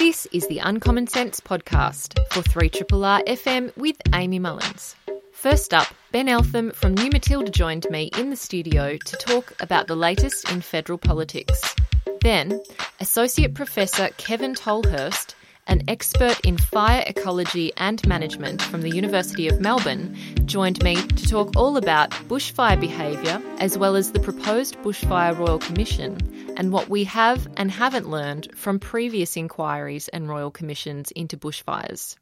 This is the Uncommon Sense podcast for 3RRR FM with Amy Mullins. First up, Ben Eltham from New Matilda joined me in the studio to talk about the latest in federal politics. Then, Associate Professor Kevin Tolhurst, an expert in fire ecology and management from the University of Melbourne, joined me to talk all about bushfire behaviour as well as the proposed Bushfire Royal Commission and what we have and haven't learned from previous inquiries and royal commissions into bushfires.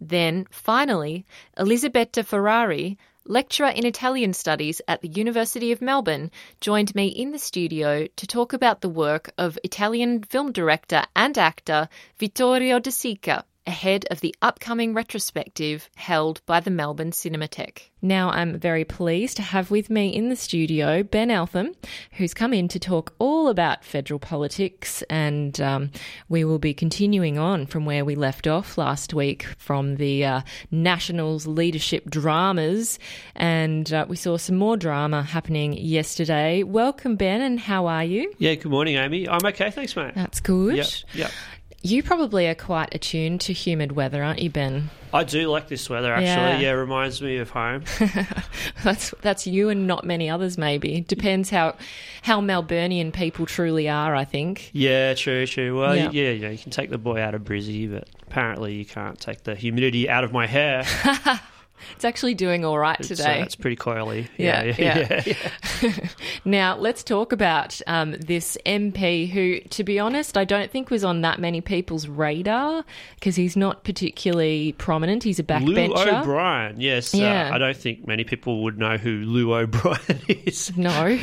Then, finally, Elisabetta Ferrari, lecturer in Italian studies at the University of Melbourne, joined me in the studio to talk about the work of Italian film director and actor Vittorio De Sica ahead of the upcoming retrospective held by the Melbourne Cinematheque. Now, I'm very pleased to have with me in the studio Ben Eltham, who's come in to talk all about federal politics, and um, we will be continuing on from where we left off last week from the uh, Nationals leadership dramas, and uh, we saw some more drama happening yesterday. Welcome, Ben, and how are you? Yeah, good morning, Amy. I'm okay, thanks, mate. That's good. Yep, yep. You probably are quite attuned to humid weather, aren't you, Ben? I do like this weather, actually. Yeah. Yeah, reminds me of home. that's that's you and not many others, maybe. Depends how how Melburnian people truly are. I think. yeah, true, true. Well, Yeah. yeah, yeah, you can take the boy out of Brizzy, but apparently you can't take the humidity out of my hair. It's actually doing all right It's, today. uh, it's pretty coily. Yeah, yeah, yeah. yeah. now, let's talk about um, this MP who, to be honest, I don't think was on that many people's radar because he's not particularly prominent. He's a backbencher. Llew. O'Brien, yes. Yeah. Uh, I don't think many people would know who Llew O'Brien is. No.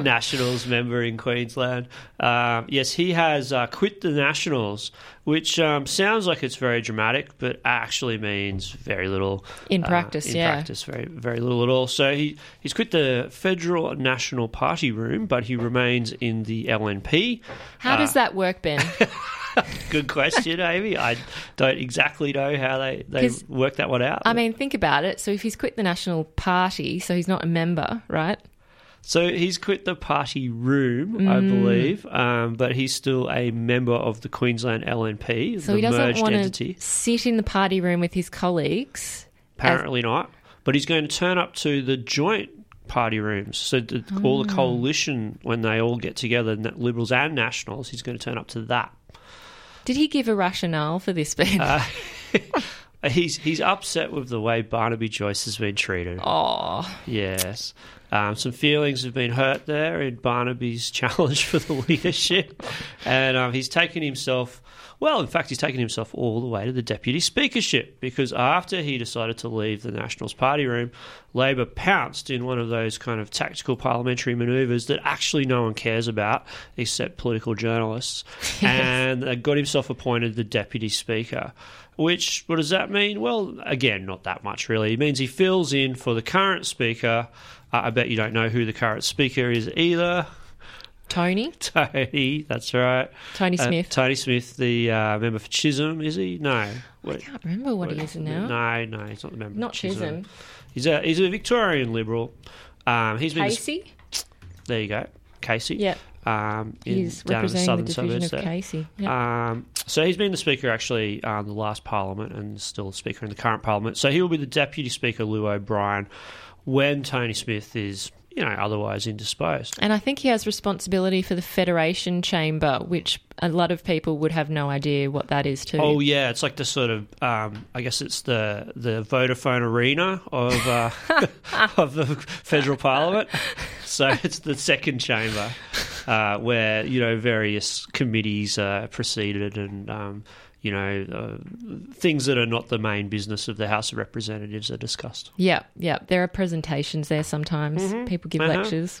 Nationals member in Queensland. Um, yes, he has uh, quit the Nationals, which um, sounds like it's very dramatic, but actually means very little. In uh, practice, in yeah. practice, very very little at all. So he he's quit the Federal National Party room, but he remains in the LNP. How does that work, Ben? Good question, Amy. I don't exactly know how they they work that one out. I mean, think about it. So if he's quit the National Party, so he's not a member, right? So he's quit the party room, I Mm. believe, um, but he's still a member of the Queensland LNP, So the he doesn't merged want entity. to sit in the party room with his colleagues. Apparently not. But he's going to turn up to the joint party rooms. So the, all Ah. the coalition, when they all get together, Liberals and Nationals, he's going to turn up to that. Did he give a rationale for this, Ben? Uh, He's he's upset with the way Barnaby Joyce has been treated. oh, Yes. Um, some feelings have been hurt there in Barnaby's challenge for the leadership. And um, he's taken himself, well, in fact, he's taken himself all the way to the deputy speakership because after he decided to leave the Nationals party room, Labor pounced in one of those kind of tactical parliamentary manoeuvres that actually no one cares about except political journalists. And uh, got himself appointed the deputy speaker. Which, what does that mean? Well, again, not that much really. It means he fills in for the current speaker. Uh, I bet you don't know who the current speaker is either. Tony, Tony, that's right. Tony Uh, Smith. Tony Smith, the uh, member for Chisholm, is he? No. I Wait, can't remember what he is now. No, no, he's not the member. Not Chisholm. Chisholm. He's a he's a Victorian Liberal. Um, he's been Casey. there. You go, Casey. Yeah, Um, in, he's down in the representing the southern division suburbs of there. Casey. Yeah. Um, so he's been the speaker actually um, the last parliament and still the speaker in the current parliament. So he will be the deputy speaker, Llew O'Brien, when Tony Smith is, you know, otherwise indisposed. and I think he has responsibility for the Federation Chamber, which a lot of people would have no idea what that is too. Oh yeah, it's like the sort of um, I guess it's the the Vodafone arena of uh, of the federal parliament. So it's the second chamber uh, where you know various committees uh, proceeded and. Um, you know, uh, things that are not the main business of the House of Representatives are discussed. Yeah, yeah. There are presentations there sometimes. People give Uh-huh. lectures.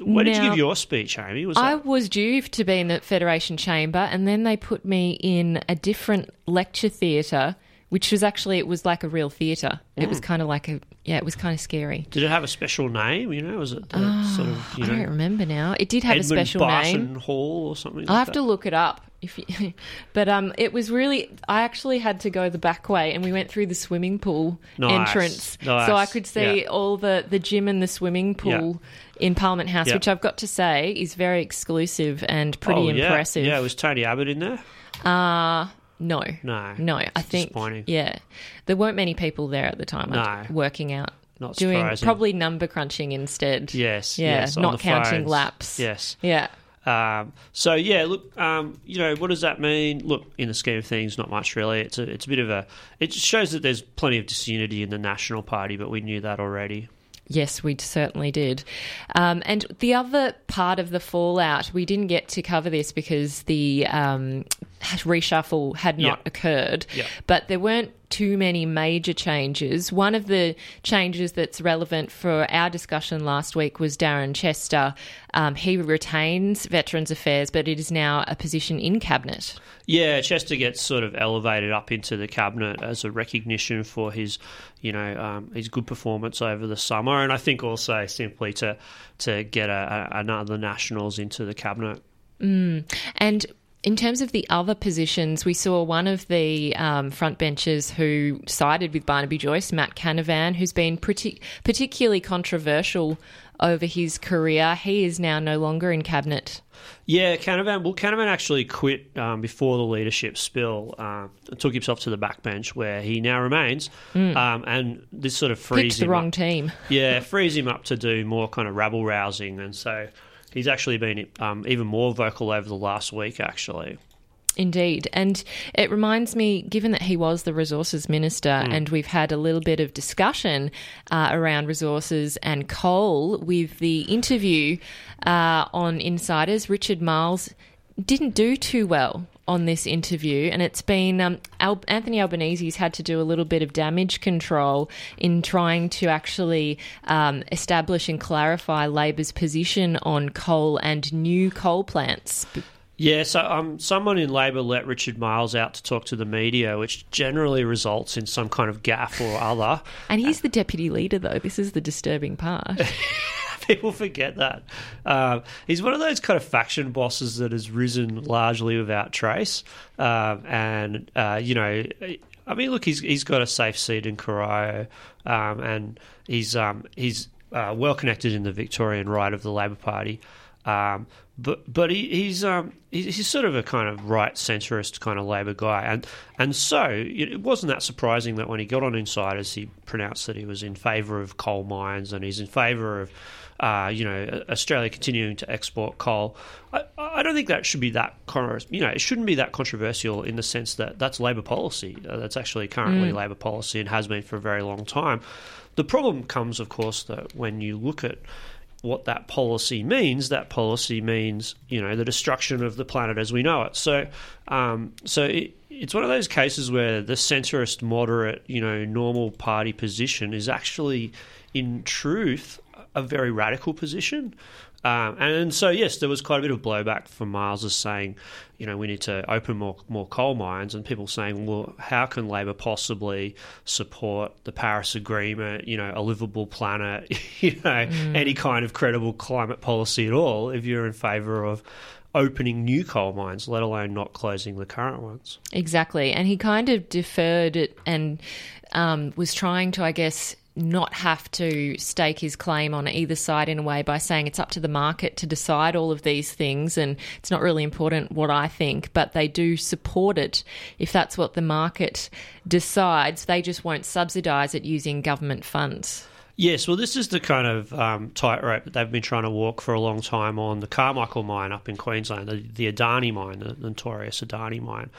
Where did you give your speech, Amy? Was I that was due to be in the Federation Chamber, and then they put me in a different lecture theatre, which was actually it was like a real theatre. It Mm. was kind of like a yeah, it was kind of scary. did it have a special name? You know, was it the sort of you Ah, I don't remember now. It did have Edmund a special Barton name. Hall or something? Like have that? to look it up. If you, but um, it was really. I actually had to go the back way, and we went through the swimming pool Nice, entrance, nice, so I could see yeah. all the the gym and the swimming pool in Parliament House, Yeah. which I've got to say is very exclusive and pretty oh, yeah. impressive. Yeah, was Tony Abbott in there? Uh, No, No. no. I think disappointing. yeah, there weren't many people there at the time. No. working out, Not doing surprising. probably number crunching instead. Yes. yeah, yes, not counting phones. laps. Yes. yeah. Um, so yeah, look, um, you know, what does that mean? Look, in the scheme of things, not much really. It's a, it's a bit of a. It shows that there's plenty of disunity in the National Party, but we knew that already. Yes, we certainly did. Um, and the other part of the fallout, we didn't get to cover this because the um, reshuffle had not occurred, but there weren't too many major changes. One of the changes that's relevant for our discussion last week was Darren Chester. Um, he retains Veterans Affairs, but it is now a position in Cabinet. Yeah, Chester gets sort of elevated up into the cabinet as a recognition for his, you know, um, his good performance over the summer, and I think also simply to to get a, a, another nationals into the cabinet. And in terms of the other positions, we saw one of the um, front benchers who sided with Barnaby Joyce, Matt Canavan, who's been pretty, particularly controversial over his career. He is now no longer in cabinet. Yeah, Canavan. Well, Canavan actually quit um, before the leadership spill. Uh, took himself to the backbench, where he now remains, um, and this sort of frees Picked the wrong up. team. Yeah, frees him up to do more kind of rabble rousing, and so he's actually been um, even more vocal over the last week. Actually, Indeed. And it reminds me, given that he was the resources minister, and we've had a little bit of discussion uh, around resources and coal with the interview uh, on Insiders, Richard Marles didn't do too well on this interview, and it's been um, Al- Anthony Albanese's had to do a little bit of damage control in trying to actually um, establish and clarify Labor's position on coal and new coal plants. yeah. So um, someone in Labor let Richard Marles out to talk to the media, which generally results in some kind of gaffe or other. And he's the deputy leader, though. This is the disturbing part. People forget that. Um, he's one of those kind of faction bosses that has risen largely without trace. Um, and, uh, you know, I mean, look, he's he's got a safe seat in Corio, um, and he's um, he's uh, well connected in the Victorian right of the Labor Party. Um, but but he, he's um he- he's sort of a kind of right centrist kind of Labor guy, and and so it wasn't that surprising that when he got on Insiders, he pronounced that he was in favour of coal mines and he's in favour of uh, you know Australia continuing to export coal. I, I don't think that should be that you know it shouldn't be that controversial in the sense that that's Labor policy. Uh, that's actually currently Labor policy and has been for a very long time. The problem comes, of course, that when you look at what that policy means, that policy means you know the destruction of the planet as we know it. So, um, so it, it's one of those cases where the centrist, moderate, you know, normal party position is actually, in truth, a very radical position. Um, and so, yes, there was quite a bit of blowback from Marles as saying, you know, we need to open more more coal mines, and people saying, well, how can Labor possibly support the Paris Agreement, you know, a livable planet, you know, any kind of credible climate policy at all if you're in favour of opening new coal mines, let alone not closing the current ones? exactly. And he kind of deferred it and um, was trying to, I guess, not have to stake his claim on either side in a way by saying it's up to the market to decide all of these things and it's not really important what I think, but they do support it if that's what the market decides. They just won't subsidise it using government funds. Yes, well, this is the kind of um, tightrope that they've been trying to walk for a long time on the Carmichael mine up in Queensland, the, the Adani mine, the notorious Adani mine.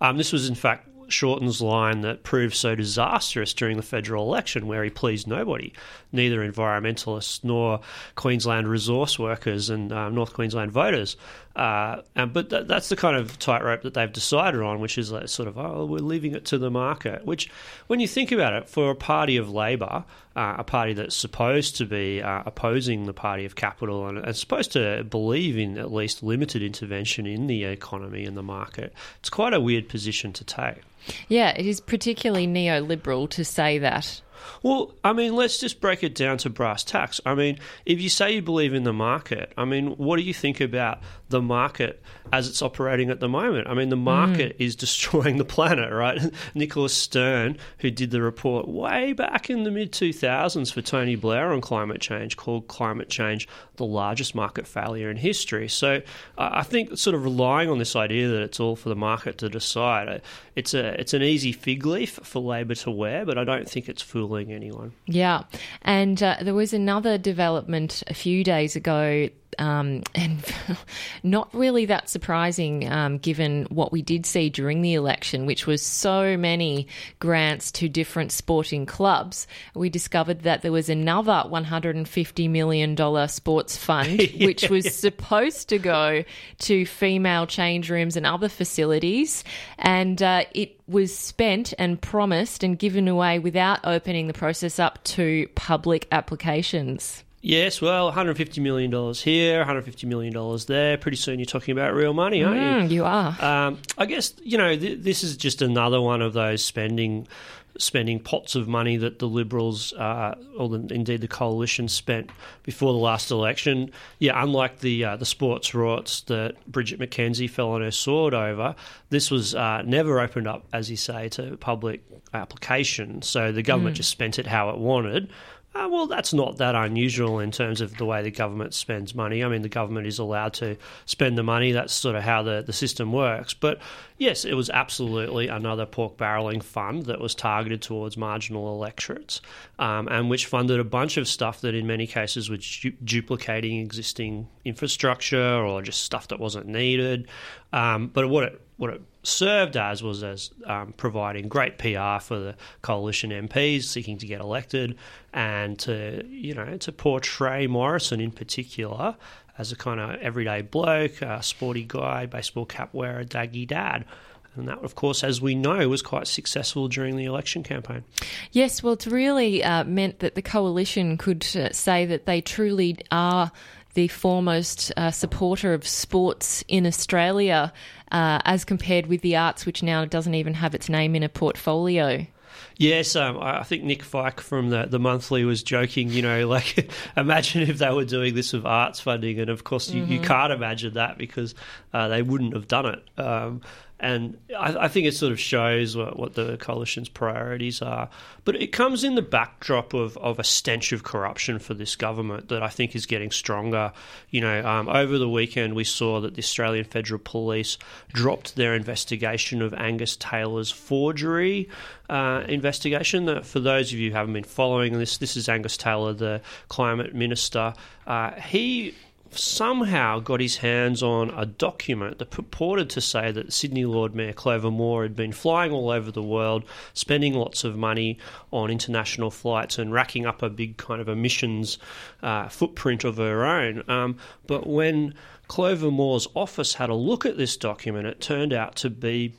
Um, this was, in fact, Shorten's line that proved so disastrous during the federal election, where he pleased nobody, neither environmentalists nor Queensland resource workers and um, North Queensland voters. Uh, and, but that, that's the kind of tightrope that they've decided on, which is like sort of, oh, we're leaving it to the market. Which, when you think about it, for a party of Labor, uh, a party that's supposed to be uh, opposing the party of capital and, and supposed to believe in at least limited intervention in the economy and the market, it's quite a weird position to take. Yeah, it is particularly neoliberal to say that. Well, I mean, let's just break it down to brass tacks. I mean, if you say you believe in the market, I mean, what do you think about the market as it's operating at the moment. I mean, the market mm. is destroying the planet, right? Nicholas Stern, who did the report way back in the mid 2000s for Tony Blair on climate change, called climate change the largest market failure in history. So uh, I think sort of relying on this idea that it's all for the market to decide, uh, it's a it's an easy fig leaf for Labor to wear, but I don't think it's fooling anyone. Yeah, and uh, there was another development a few days ago um, and not really that surprising um, given what we did see during the election, which was so many grants to different sporting clubs. We discovered that there was another $150 million sports fund, yeah. which was supposed to go to female change rooms and other facilities. And uh, it was spent and promised and given away without opening the process up to public applications. Yes, well, $150 million here, $150 million there. Pretty soon you're talking about real money, aren't mm, you? You are. Um, I guess, you know, th- this is just another one of those spending spending pots of money that the Liberals, uh, or the, indeed the coalition, spent before the last election. Yeah, unlike the uh, the sports rorts that Bridget McKenzie fell on her sword over, this was uh, never opened up, as you say, to public application. So the government mm. just spent it how it wanted. Uh, well, that's not that unusual in terms of the way the government spends money. I mean, the government is allowed to spend the money. That's sort of how the, the system works. But yes, it was absolutely another pork barrelling fund that was targeted towards marginal electorates um, and which funded a bunch of stuff that in many cases was du- duplicating existing infrastructure or just stuff that wasn't needed. Um, but what it what it served as was as um, providing great PR for the coalition MPs seeking to get elected, and to you know to portray Morrison in particular as a kind of everyday bloke, sporty guy, baseball cap wearer, daggy dad. And that, of course, as we know, was quite successful during the election campaign. Yes, well, it really uh, meant that the coalition could uh, say that they truly are the foremost uh, supporter of sports in Australia, uh, as compared with the arts, which now doesn't even have its name in a portfolio. Yes, um, I think Nick Feik from the, the Monthly was joking, you know, like imagine if they were doing this with arts funding. And of course, you, mm-hmm. you can't imagine that because uh, they wouldn't have done it. Um, and I, I, think it sort of shows what, what, the coalition's priorities are. But it comes in the backdrop of, of a stench of corruption for this government that I think is getting stronger. You know, um, over the weekend we saw that the Australian Federal Police dropped their investigation of Angus Taylor's forgery uh, investigation. That for those of you who haven't been following this, this is Angus Taylor, the climate minister. Uh, he somehow got his hands on a document that purported to say that Sydney Lord Mayor Clover Moore had been flying all over the world, spending lots of money on international flights and racking up a big kind of emissions uh, footprint of her own. Um, but when Clover Moore's office had a look at this document, it turned out to be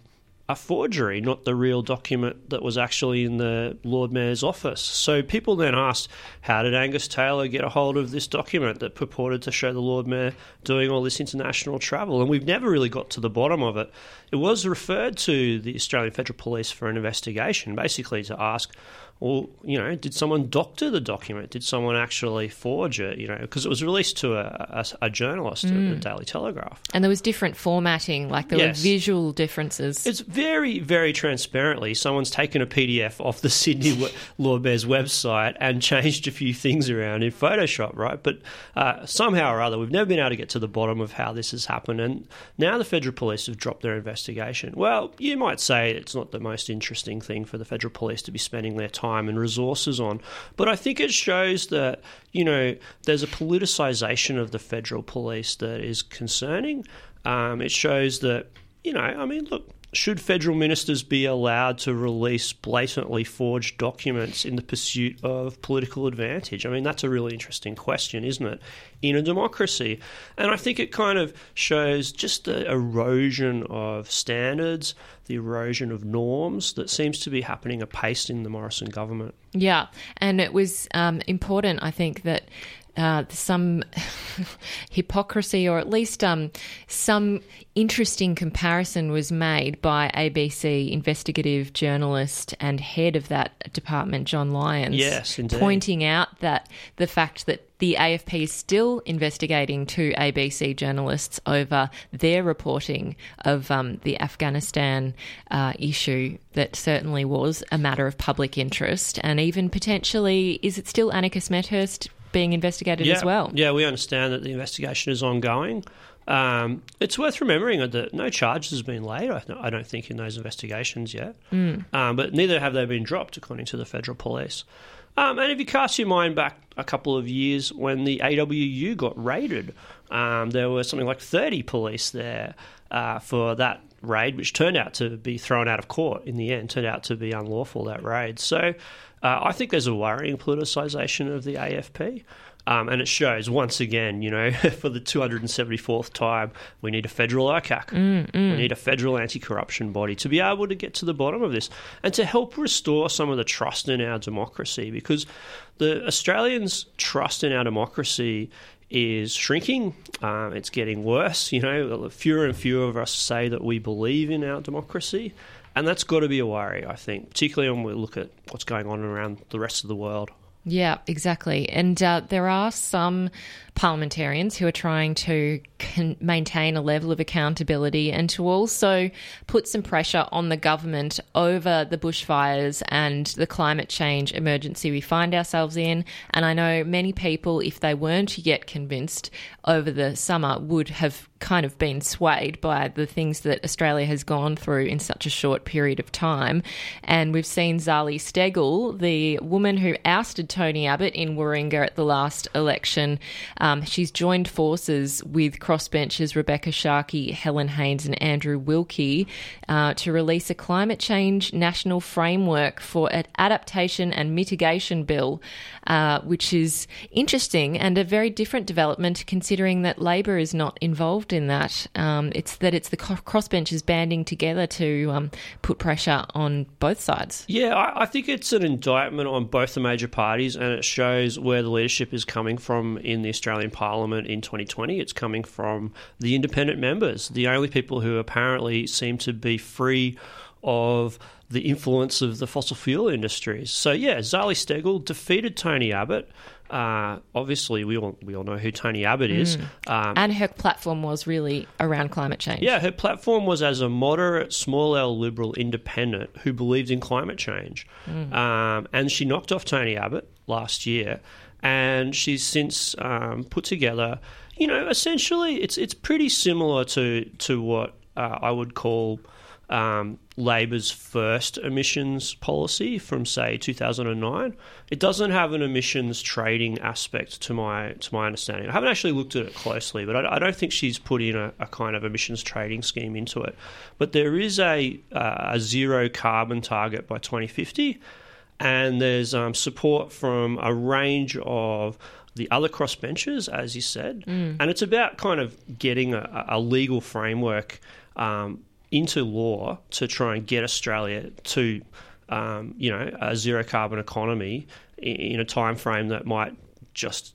a forgery, not the real document that was actually in the Lord Mayor's office. So people then asked, how did Angus Taylor get a hold of this document that purported to show the Lord Mayor doing all this international travel? And we've never really got to the bottom of it. It was referred to the Australian Federal Police for an investigation, basically to ask, well, you know, did someone doctor the document? Did someone actually forge it? You know, because it was released to a, a, a journalist mm. at the mm. Daily Telegraph. And there was different formatting, like there yes. were visual differences. It's very, very transparently. Someone's taken a PDF off the Sydney Lord Mayor's website and changed a few things around in Photoshop, right? But uh, somehow or other, we've never been able to get to the bottom of how this has happened. And now the federal police have dropped their investigation. Well, you might say it's not the most interesting thing for the federal police to be spending their time time and resources on. But I think it shows that, you know, there's a politicisation of the federal police that is concerning. Um, it shows that, you know, I mean, look, should federal ministers be allowed to release blatantly forged documents in the pursuit of political advantage? I mean, that's a really interesting question, isn't it, in a democracy? And I think it kind of shows just the erosion of standards, the erosion of norms that seems to be happening apace in the Morrison government. Yeah, and it was um, important, I think, that uh, some hypocrisy, or at least um, some interesting comparison was made by ABC investigative journalist and head of that department, John Lyons. Yes, indeed. Pointing out that the fact that the AFP is still investigating two ABC journalists over their reporting of um, the Afghanistan uh, issue that certainly was a matter of public interest, and even potentially, is it still Annika Smethurst being investigated yeah, as well? Yeah, we understand that the investigation is ongoing. Um, it's worth remembering that no charges has been laid. I don't think in those investigations yet, mm. um, but neither have they been dropped, according to the federal police. Um, and if you cast your mind back a couple of years when the AWU got raided, um, there were something like 30 police there uh, for that raid, which turned out to be thrown out of court in the end, turned out to be unlawful, that raid. So uh, I think there's a worrying politicisation of the AFP. Um, and it shows once again, you know, for the 274th time, we need a federal ICAC. Mm, mm. We need a federal anti corruption body to be able to get to the bottom of this and to help restore some of the trust in our democracy because the Australians' trust in our democracy is shrinking. Um, it's getting worse. You know, fewer and fewer of us say that we believe in our democracy. And that's got to be a worry, I think, particularly when we look at what's going on around the rest of the world. Yeah, exactly. And uh, there are some parliamentarians who are trying to con- maintain a level of accountability and to also put some pressure on the government over the bushfires and the climate change emergency we find ourselves in. And I know many people, if they weren't yet convinced over the summer, would have kind of been swayed by the things that Australia has gone through in such a short period of time. And we've seen Zali Steggall, the woman who ousted Tony Abbott in Warringah at the last election, um, she's joined forces with crossbenchers Rebekha Sharkie, Helen Haines, and Andrew Wilkie uh, to release a climate change national framework for an adaptation and mitigation bill, uh, which is interesting and a very different development considering that Labor is not involved in that. Um, it's that it's the crossbenchers banding together to um, put pressure on both sides. Yeah, I, I think it's an indictment on both the major parties, and it shows where the leadership is coming from in the Australian Australian Parliament in 2020. It's coming from the independent members, the only people who apparently seem to be free of the influence of the fossil fuel industries. So yeah, Zali Steggall defeated Tony Abbott. Uh, obviously, we all we all know who Tony Abbott is, mm. um, and her platform was really around climate change. Yeah, her platform was as a moderate, small L liberal independent who believed in climate change, mm. um, and she knocked off Tony Abbott last year and she's since um, put together. You know, essentially, it's it's pretty similar to to what uh, I would call um, Labor's first emissions policy from say 2009. It doesn't have an emissions trading aspect to my to my understanding. I haven't actually looked at it closely, but I, I don't think she's put in a, a, kind of emissions trading scheme into it. But there is a, uh, a zero carbon target by 2050 and there's um, support from a range of the other crossbenchers, as you said, mm. and it's about kind of getting a, a legal framework um, into law to try and get Australia to, um, you know, a zero carbon economy in, in a time frame that might just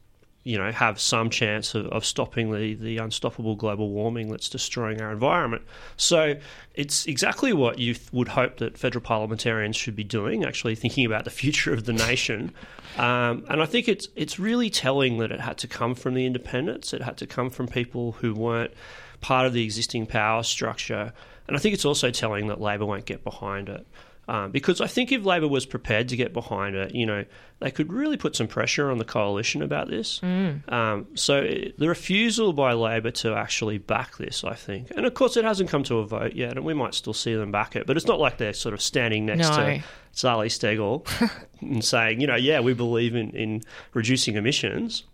you know, have some chance of, of stopping the, the unstoppable global warming that's destroying our environment. So it's exactly what you th- would hope that federal parliamentarians should be doing, actually thinking about the future of the nation. Um, and I think it's it's really telling that it had to come from the independents. It had to come from people who weren't part of the existing power structure. And I think it's also telling that Labor won't get behind it. Um, because I think if Labor was prepared to get behind it, you know, they could really put some pressure on the coalition about this. Mm. Um, so the refusal by Labor to actually back this, I think, and of course it hasn't come to a vote yet, and we might still see them back it, but it's not like they're sort of standing next no. to Zali Steggall and saying, you know, yeah, we believe in, in reducing emissions.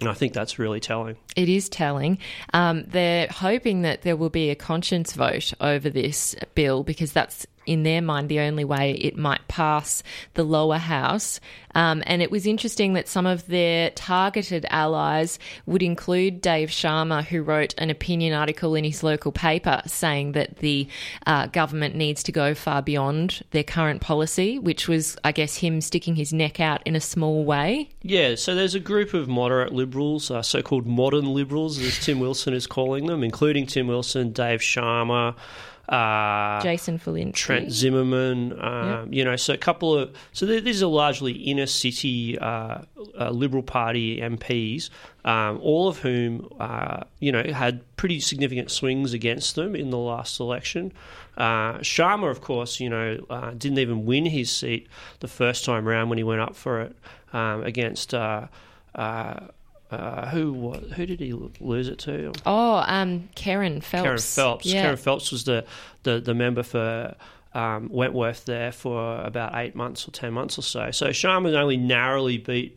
And I think that's really telling. It is telling. Um, they're hoping that there will be a conscience vote over this bill because that's in their mind, the only way it might pass the lower house. Um, and it was interesting that some of their targeted allies would include Dave Sharma, who wrote an opinion article in his local paper saying that the uh, government needs to go far beyond their current policy, which was, I guess, him sticking his neck out in a small way. Yeah, so there's a group of moderate liberals, uh, so called modern liberals, as Tim Wilson is calling them, including Tim Wilson, Dave Sharma uh, Jason Falinski, Trent Zimmerman. Um, yep. You know, so a couple of so these are largely inner city uh, uh, Liberal Party MPs, um, all of whom uh, you know had pretty significant swings against them in the last election. Uh, Sharma, of course, you know, uh, didn't even win his seat the first time around when he went up for it um, against. Uh, who who did he lose it to? Oh, um, Kerryn Phelps. Kerryn Phelps. Yeah. Kerryn Phelps was the, the, the member for um, Wentworth there for about eight months or ten months or so. So Sharma only narrowly beat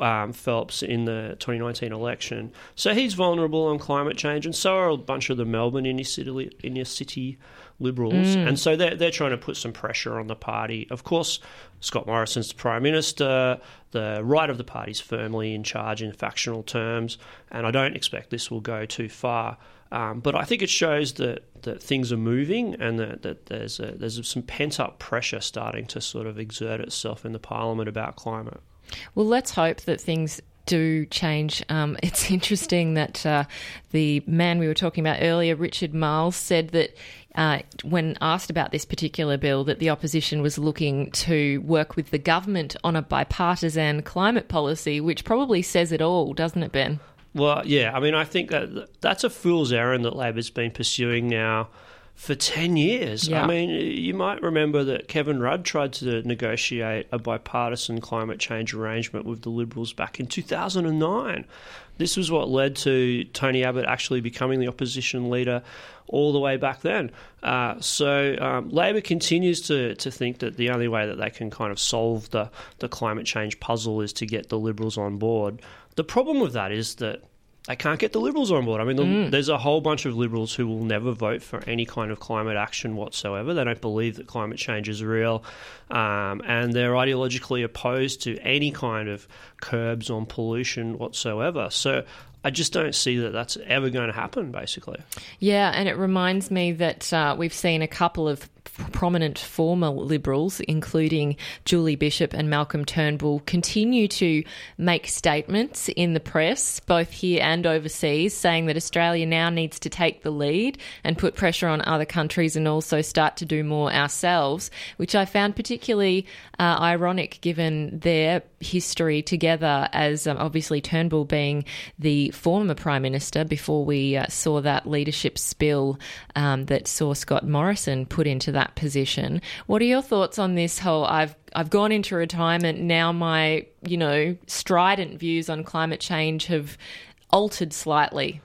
um, Phelps in the 2019 election. So he's vulnerable on climate change, and so are a bunch of the Melbourne inner city, inner city Liberals. Mm. And so they're, they're trying to put some pressure on the party. Of course, Scott Morrison's the Prime Minister. The right of the party is firmly in charge in factional terms, and I don't expect this will go too far. Um, but I think it shows that, that things are moving and that, that there's, a, there's some pent up pressure starting to sort of exert itself in the parliament about climate. Well, let's hope that things do change. Um, it's interesting that uh, the man we were talking about earlier, Richard Marles, said that uh, when asked about this particular bill, that the opposition was looking to work with the government on a bipartisan climate policy, which probably says it all, doesn't it, Ben? Well, yeah. I mean, I think that that's a fool's errand that Labor's been pursuing now for 10 years. Yeah. I mean, you might remember that Kevin Rudd tried to negotiate a bipartisan climate change arrangement with the Liberals back in 2009. This was what led to Tony Abbott actually becoming the opposition leader all the way back then. Uh, so um, Labor continues to, to think that the only way that they can kind of solve the, the climate change puzzle is to get the Liberals on board. The problem with that is that they can't get the Liberals on board. I mean, the, mm. there's a whole bunch of Liberals who will never vote for any kind of climate action whatsoever. They don't believe that climate change is real, um, and they're ideologically opposed to any kind of curbs on pollution whatsoever. So I just don't see that that's ever going to happen, basically. Yeah, and it reminds me that uh, we've seen a couple of prominent former Liberals, including Julie Bishop and Malcolm Turnbull, continue to make statements in the press, both here and overseas, saying that Australia now needs to take the lead and put pressure on other countries and also start to do more ourselves, which I found particularly uh, ironic given their history together as um, obviously Turnbull being the former Prime Minister before we uh, saw that leadership spill um, that saw Scott Morrison put into that position. What are your thoughts on this whole I've I've gone into retirement now my, you know, strident views on climate change have altered slightly?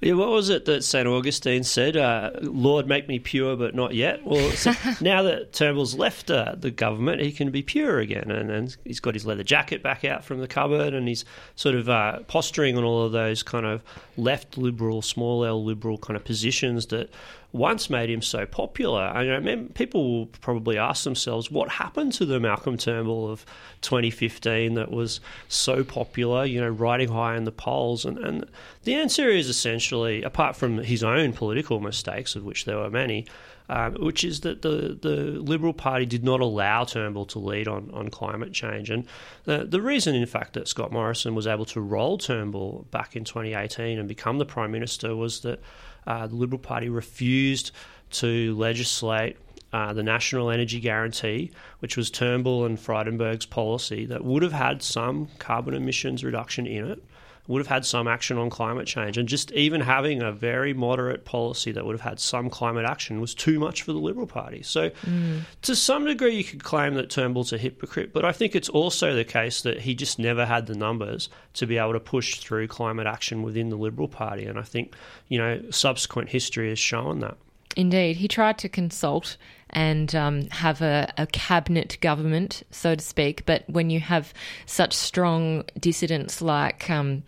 Yeah, what was it that St. Augustine said? Uh, Lord, make me pure, but not yet. Well, so now that Turnbull's left uh, the government, he can be pure again. And, and, he's got his leather jacket back out from the cupboard and he's sort of uh, posturing on all of those kind of left liberal, small L liberal kind of positions that once made him so popular. I mean, people will probably ask themselves what happened to the Malcolm Turnbull of 2015 that was so popular, you know, riding high in the polls. And, and the answer is essentially, apart from his own political mistakes, of which there were many, um, which is that the, the Liberal Party did not allow Turnbull to lead on, on climate change. And the, the reason, in fact, that Scott Morrison was able to roll Turnbull back in 2018 and become the Prime Minister was that uh, the Liberal Party refused to legislate uh, the National Energy Guarantee, which was Turnbull and Frydenberg's policy that would have had some carbon emissions reduction in it, would have had some action on climate change. And just even having a very moderate policy that would have had some climate action was too much for the Liberal Party. So, mm. to some degree, you could claim that Turnbull's a hypocrite, but I think it's also the case that he just never had the numbers to be able to push through climate action within the Liberal Party. And I think, you know, subsequent history has shown that. Indeed. He tried to consult and um, have a, a, cabinet government, so to speak. But when you have such strong dissidents like, um,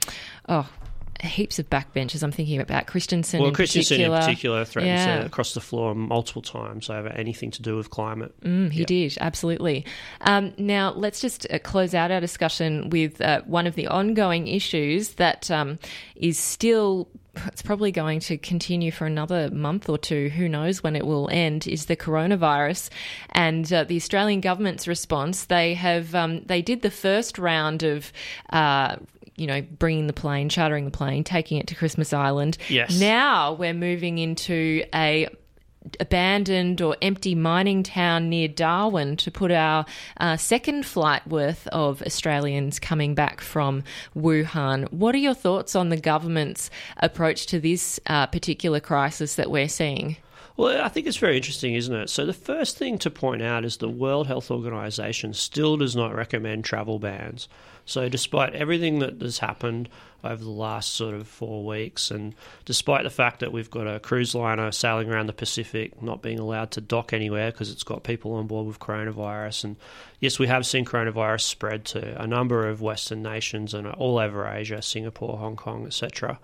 oh, heaps of backbenchers. I'm thinking about Christensen. Well, in Christensen particular. in particular threatened Yeah. to cross the floor multiple times over anything to do with climate. Mm, he Yeah. did, absolutely. Um, now, let's just uh, close out our discussion with uh, one of the ongoing issues that um, is still. It's probably going to continue for another month or two. Who knows when it will end? Is the coronavirus and uh, the Australian government's response? They have um, they did the first round of. Uh, you know, bringing the plane, chartering the plane, taking it to Christmas Island. Yes. Now we're moving into a abandoned or empty mining town near Darwin to put our uh, second flight worth of Australians coming back from Wuhan. What are your thoughts on the government's approach to this uh, particular crisis that we're seeing? Well, I think it's very interesting, isn't it? So, the first thing to point out is the World Health Organization still does not recommend travel bans. So, despite everything that has happened over the last sort of four weeks, and despite the fact that we've got a cruise liner sailing around the Pacific not being allowed to dock anywhere because it's got people on board with coronavirus, and yes, we have seen coronavirus spread to a number of Western nations and all over Asia, Singapore, Hong Kong, etc.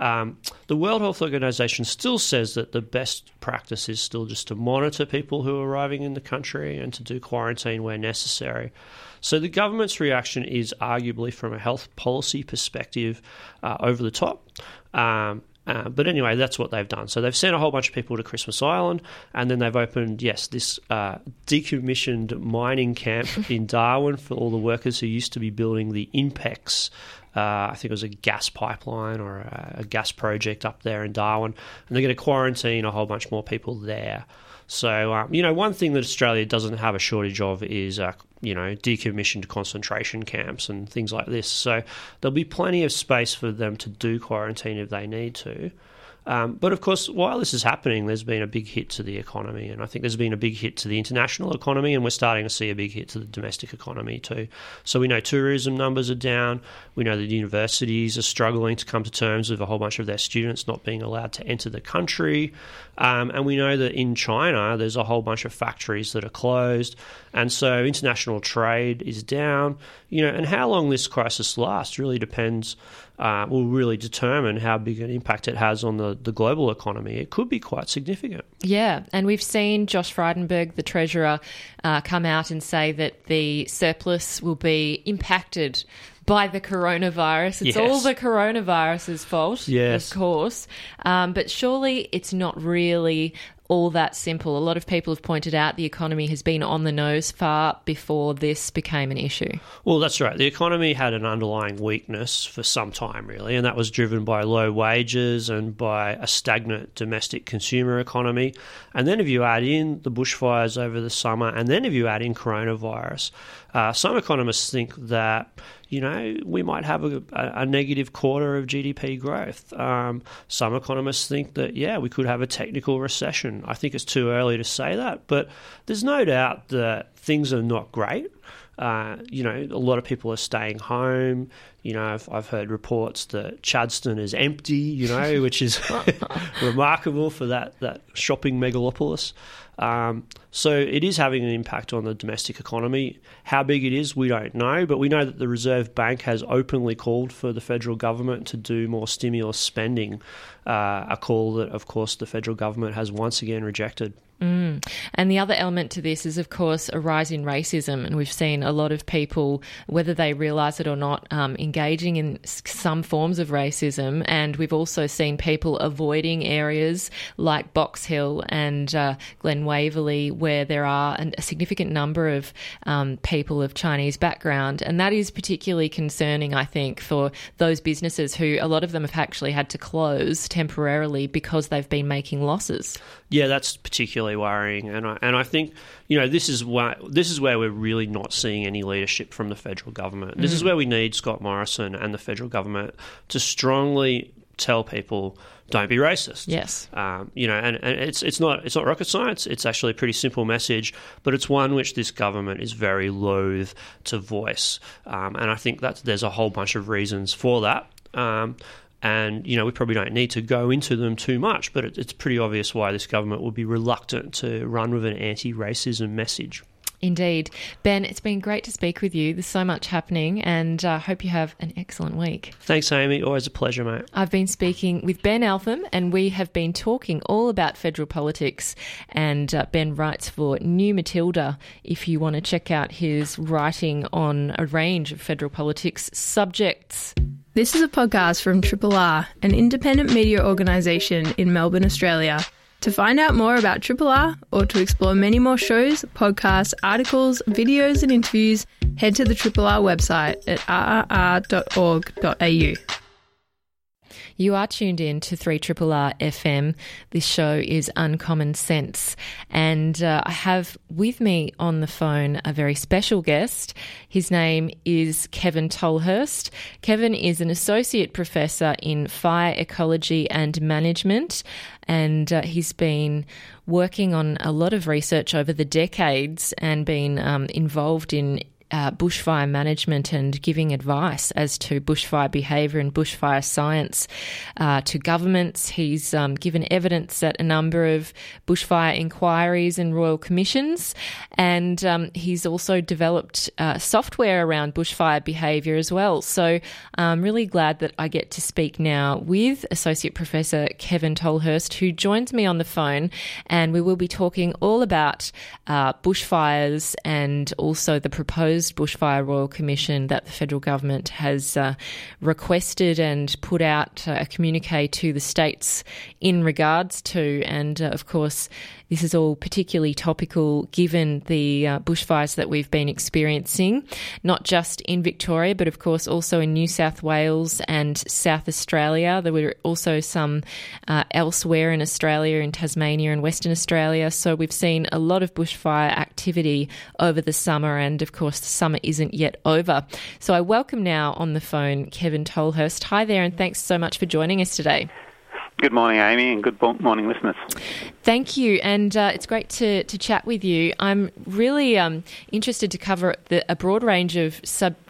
Um, the World Health Organization still says that the best practice is still just to monitor people who are arriving in the country and to do quarantine where necessary. So the government's reaction is arguably, from a health policy perspective, uh, over the top. Um, uh, but anyway, that's what they've done. So they've sent a whole bunch of people to Christmas Island, and then they've opened, yes, this uh, decommissioned mining camp in Darwin for all the workers who used to be building the Inpex. Uh, I think it was a gas pipeline or a, a gas project up there in Darwin, and they're going to quarantine a whole bunch more people there. So, um, you know, one thing that Australia doesn't have a shortage of is, uh, you know, decommissioned concentration camps and things like this. So there'll be plenty of space for them to do quarantine if they need to. Um, but of course, while this is happening, there's been a big hit to the economy, and I think there's been a big hit to the international economy, and we're starting to see a big hit to the domestic economy too. So we know tourism numbers are down. We know that universities are struggling to come to terms with a whole bunch of their students not being allowed to enter the country, um, and we know that in China there's a whole bunch of factories that are closed, and so international trade is down. You know, and how long this crisis lasts really depends uh, will really determine how big an impact it has on the, the global economy. It could be quite significant. Yeah, and we've seen Josh Frydenberg, the Treasurer, uh, come out and say that the surplus will be impacted by the coronavirus. It's Yes. all the coronavirus's fault, Yes. of course. Um, but surely it's not really all that simple. A lot of people have pointed out the economy has been on the nose far before this became an issue. Well, that's right. The economy had an underlying weakness for some time, really, and that was driven by low wages and by a stagnant domestic consumer economy. And then if you add in the bushfires over the summer, and then if you add in coronavirus, uh, some economists think that you know we might have a, a negative quarter of GDP growth. Um, some economists think that yeah, we could have a technical recession. I think it's too early to say that, but there's no doubt that things are not great. Uh, you know, a lot of people are staying home. You know, I've, I've heard reports that Chadstone is empty. You know, which is remarkable for that that shopping megalopolis. Um, so it is having an impact on the domestic economy. How big it is, we don't know, but we know that the Reserve Bank has openly called for the federal government to do more stimulus spending. Uh, a call that, of course, the federal government has once again rejected. Mm. And the other element to this is, of course, a rise in racism. And we've seen a lot of people, whether they realise it or not, um, engaging in some forms of racism. And we've also seen people avoiding areas like Box Hill and uh, Glen Waverley, where there are an, a significant number of um, people of Chinese background. And that is particularly concerning, I think, for those businesses who a lot of them have actually had to close temporarily because they've been making losses. Yeah, that's particularly worrying, and I and I think you know this is why this is where we're really not seeing any leadership from the federal government. This is where we need Scott Morrison and the federal government to strongly tell people don't be racist. Yes. Um, you know, and, and it's it's not it's not rocket science. It's actually a pretty simple message, but it's one which this government is very loath to voice. Um, and I think that there's a whole bunch of reasons for that. Um, and you know, we probably don't need to go into them too much, but it, it's pretty obvious why this government would be reluctant to run with an anti-racism message. Indeed. Ben, it's been great to speak with you. There's so much happening, and I uh, hope you have an excellent week. Thanks, Amy. Always a pleasure, mate. I've been speaking with Ben Eltham, and we have been talking all about federal politics. And uh, Ben writes for New Matilda if you want to check out his writing on a range of federal politics subjects. This is a podcast from Triple R, an independent media organisation in Melbourne, Australia. To find out more about Triple R or to explore many more shows, podcasts, articles, videos, and interviews, head to the Triple R website at rrr.org.au. You are tuned in to 3 R FM. This show is Uncommon Sense. And uh, I have with me on the phone a very special guest. His name is Kevin Tolhurst. Kevin is an associate professor in fire ecology and management. And uh, he's been working on a lot of research over the decades and been um, involved in uh, bushfire management and giving advice as to bushfire behaviour and bushfire science uh, to governments. He's um, given evidence at a number of bushfire inquiries and royal commissions, and um, he's also developed uh, software around bushfire behaviour as well. So I'm really glad that I get to speak now with Associate Professor Kevin Tolhurst, who joins me on the phone, and we will be talking all about uh, bushfires and also the proposed proposed bushfire royal commission that the federal government has uh, requested and put out uh, a communique to the states in regards to. And uh, of course, this is all particularly topical given the uh, bushfires that we've been experiencing, not just in Victoria, but of course also in New South Wales and South Australia. There were also some uh, elsewhere in Australia, in Tasmania and Western Australia. So we've seen a lot of bushfire activity over the summer, and of course, the summer isn't yet over. So I welcome now on the phone Kevin Tolhurst. Hi there, and thanks so much for joining us today. Good morning, Amy, and good morning, listeners. Thank you, and uh, it's great to, to chat with you. I'm really um, interested to cover the, a broad range of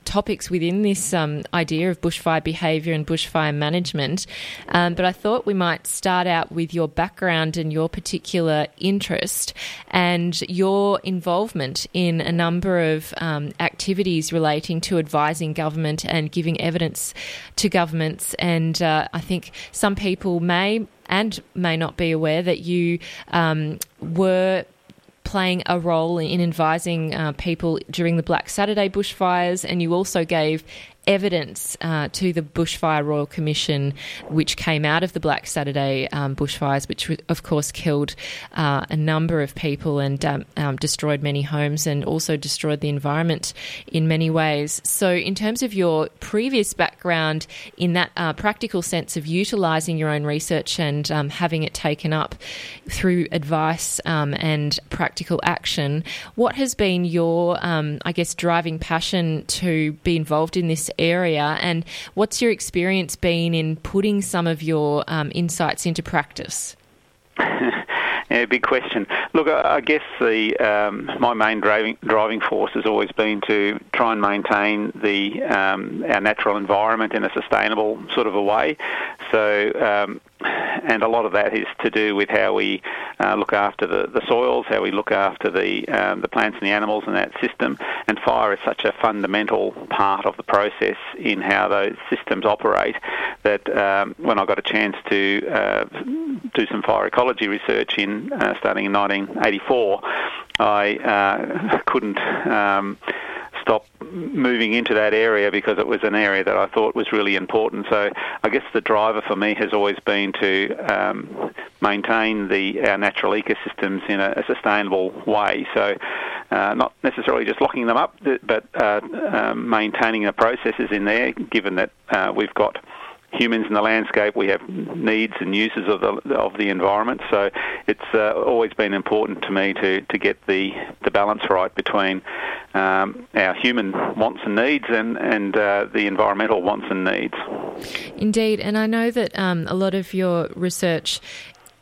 subtopics within this um, idea of bushfire behaviour and bushfire management, um, but I thought we might start out with your background and your particular interest and your involvement in a number of um, activities relating to advising government and giving evidence to governments. And uh, I think some people may and may not be aware that you um, were playing a role in advising uh, people during the Black Saturday bushfires, and you also gave evidence uh, to the Bushfire Royal Commission, which came out of the Black Saturday um, bushfires, which of course killed uh, a number of people and um, um, destroyed many homes and also destroyed the environment in many ways. So, in terms of your previous background in that uh, practical sense of utilising your own research and um, having it taken up through advice um, and practical action, what has been your, um, I guess, driving passion to be involved in this area. And what's your experience been in putting some of your um, insights into practice? Yeah, big question. Look, I guess the um, my main driving driving force has always been to try and maintain the um, our natural environment in a sustainable sort of a way. So um, and a lot of that is to do with how we uh, look after the, the soils, how we look after the um, the plants and the animals in that system. And fire is such a fundamental part of the process in how those systems operate that um, when I got a chance to uh, do some fire ecology research in uh, starting in 1984, I uh, couldn't. Um, stop moving into that area because it was an area that I thought was really important. So I guess the driver for me has always been to um, maintain the our natural ecosystems in a, a sustainable way. So uh, not necessarily just locking them up, but uh, uh, maintaining the processes in there, given that uh, we've got humans in the landscape. We have needs and uses of the of the environment. So it's uh, always been important to me to, to get the, the balance right between um, our human wants and needs and and uh, the environmental wants and needs. Indeed, and I know that um, a lot of your research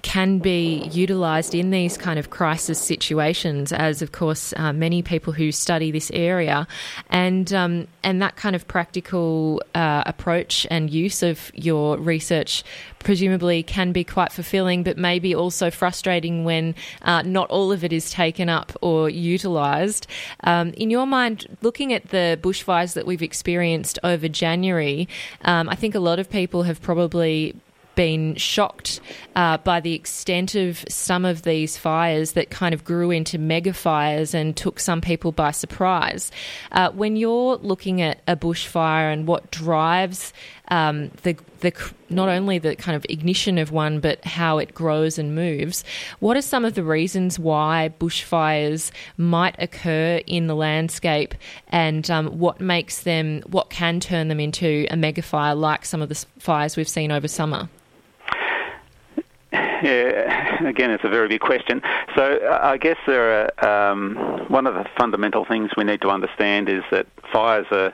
can be utilised in these kind of crisis situations, as of course uh, many people who study this area, and um, and that kind of practical uh, approach and use of your research presumably can be quite fulfilling, but maybe also frustrating when uh, not all of it is taken up or utilised. Um, in your mind, looking at the bushfires that we've experienced over January, um, I think a lot of people have probably been shocked uh, by the extent of some of these fires that kind of grew into mega fires and took some people by surprise. Uh, when you're looking at a bushfire and what drives um, the the not only the kind of ignition of one, but how it grows and moves. What are some of the reasons why bushfires might occur in the landscape, and um, what makes them, what can turn them into a mega fire like some of the fires we've seen over summer? Yeah, again, it's a very big question. So I guess there are um, one of the fundamental things we need to understand is that fires are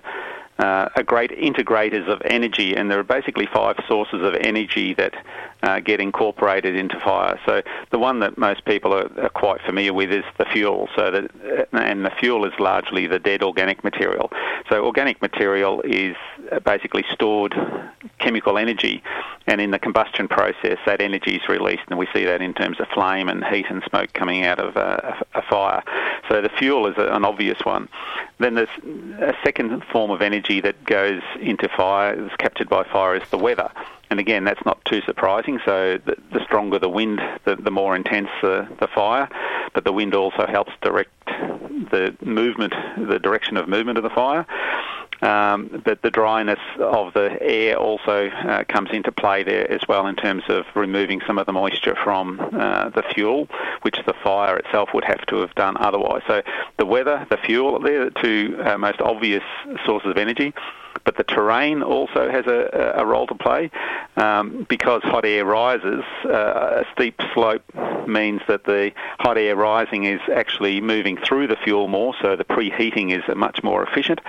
uh, are great integrators of energy, and there are basically five sources of energy that uh, get incorporated into fire. So the one that most people are, are, quite familiar with is the fuel. So that, uh, and the fuel is largely the dead organic material. So organic material is basically stored chemical energy, and in the combustion process, that energy is released, and we see that in terms of flame and heat and smoke coming out of a, a fire. So the fuel is an obvious one. Then there's a second form of energy that goes into fire, is captured by fire, is the weather. And again, that's not too surprising. So the, the stronger the wind, the, the more intense the, the fire. But the wind also helps direct the movement, the direction of movement of the fire. Um, but the dryness of the air also uh, comes into play there as well in terms of removing some of the moisture from uh, the fuel, which the fire itself would have to have done otherwise. So the weather, the fuel, they're the two uh, most obvious sources of energy but the terrain also has a, a role to play um, because hot air rises. Uh, a steep slope means that the hot air rising is actually moving through the fuel more, so the preheating is much more efficient,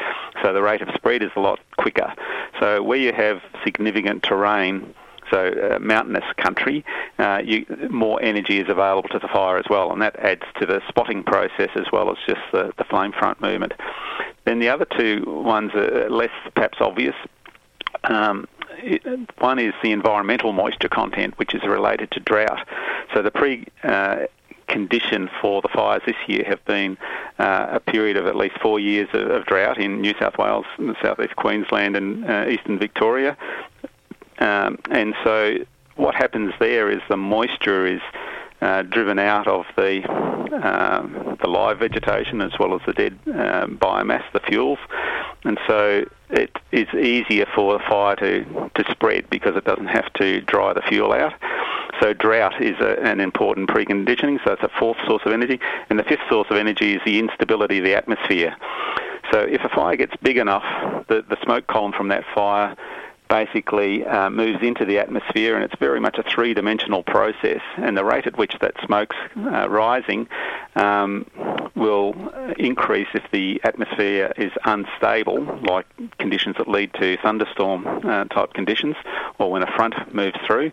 so the rate spread is a lot quicker. So where you have significant terrain, so uh, mountainous country, uh, you, more energy is available to the fire as well, and that adds to the spotting process as well as just the, the flame front movement. Then the other two ones are less perhaps obvious. Um, one is the environmental moisture content, which is related to drought. So the pre uh, condition for the fires this year have been uh, a period of at least four years of, of, drought in New South Wales, southeast Queensland, and uh, eastern Victoria. Um, and so what happens there is the moisture is uh, driven out of the um, the live vegetation as well as the dead um, biomass, the fuels, and so it is easier for the fire to, to spread because it doesn't have to dry the fuel out. So drought is a, an important preconditioning, so it's a fourth source of energy. And the fifth source of energy is the instability of the atmosphere. So if a fire gets big enough, the, the smoke column from that fire basically uh, moves into the atmosphere, and it's very much a three-dimensional process. And the rate at which that smoke's uh, rising um, will increase if the atmosphere is unstable, like conditions that lead to thunderstorm uh, type conditions, or when a front moves through.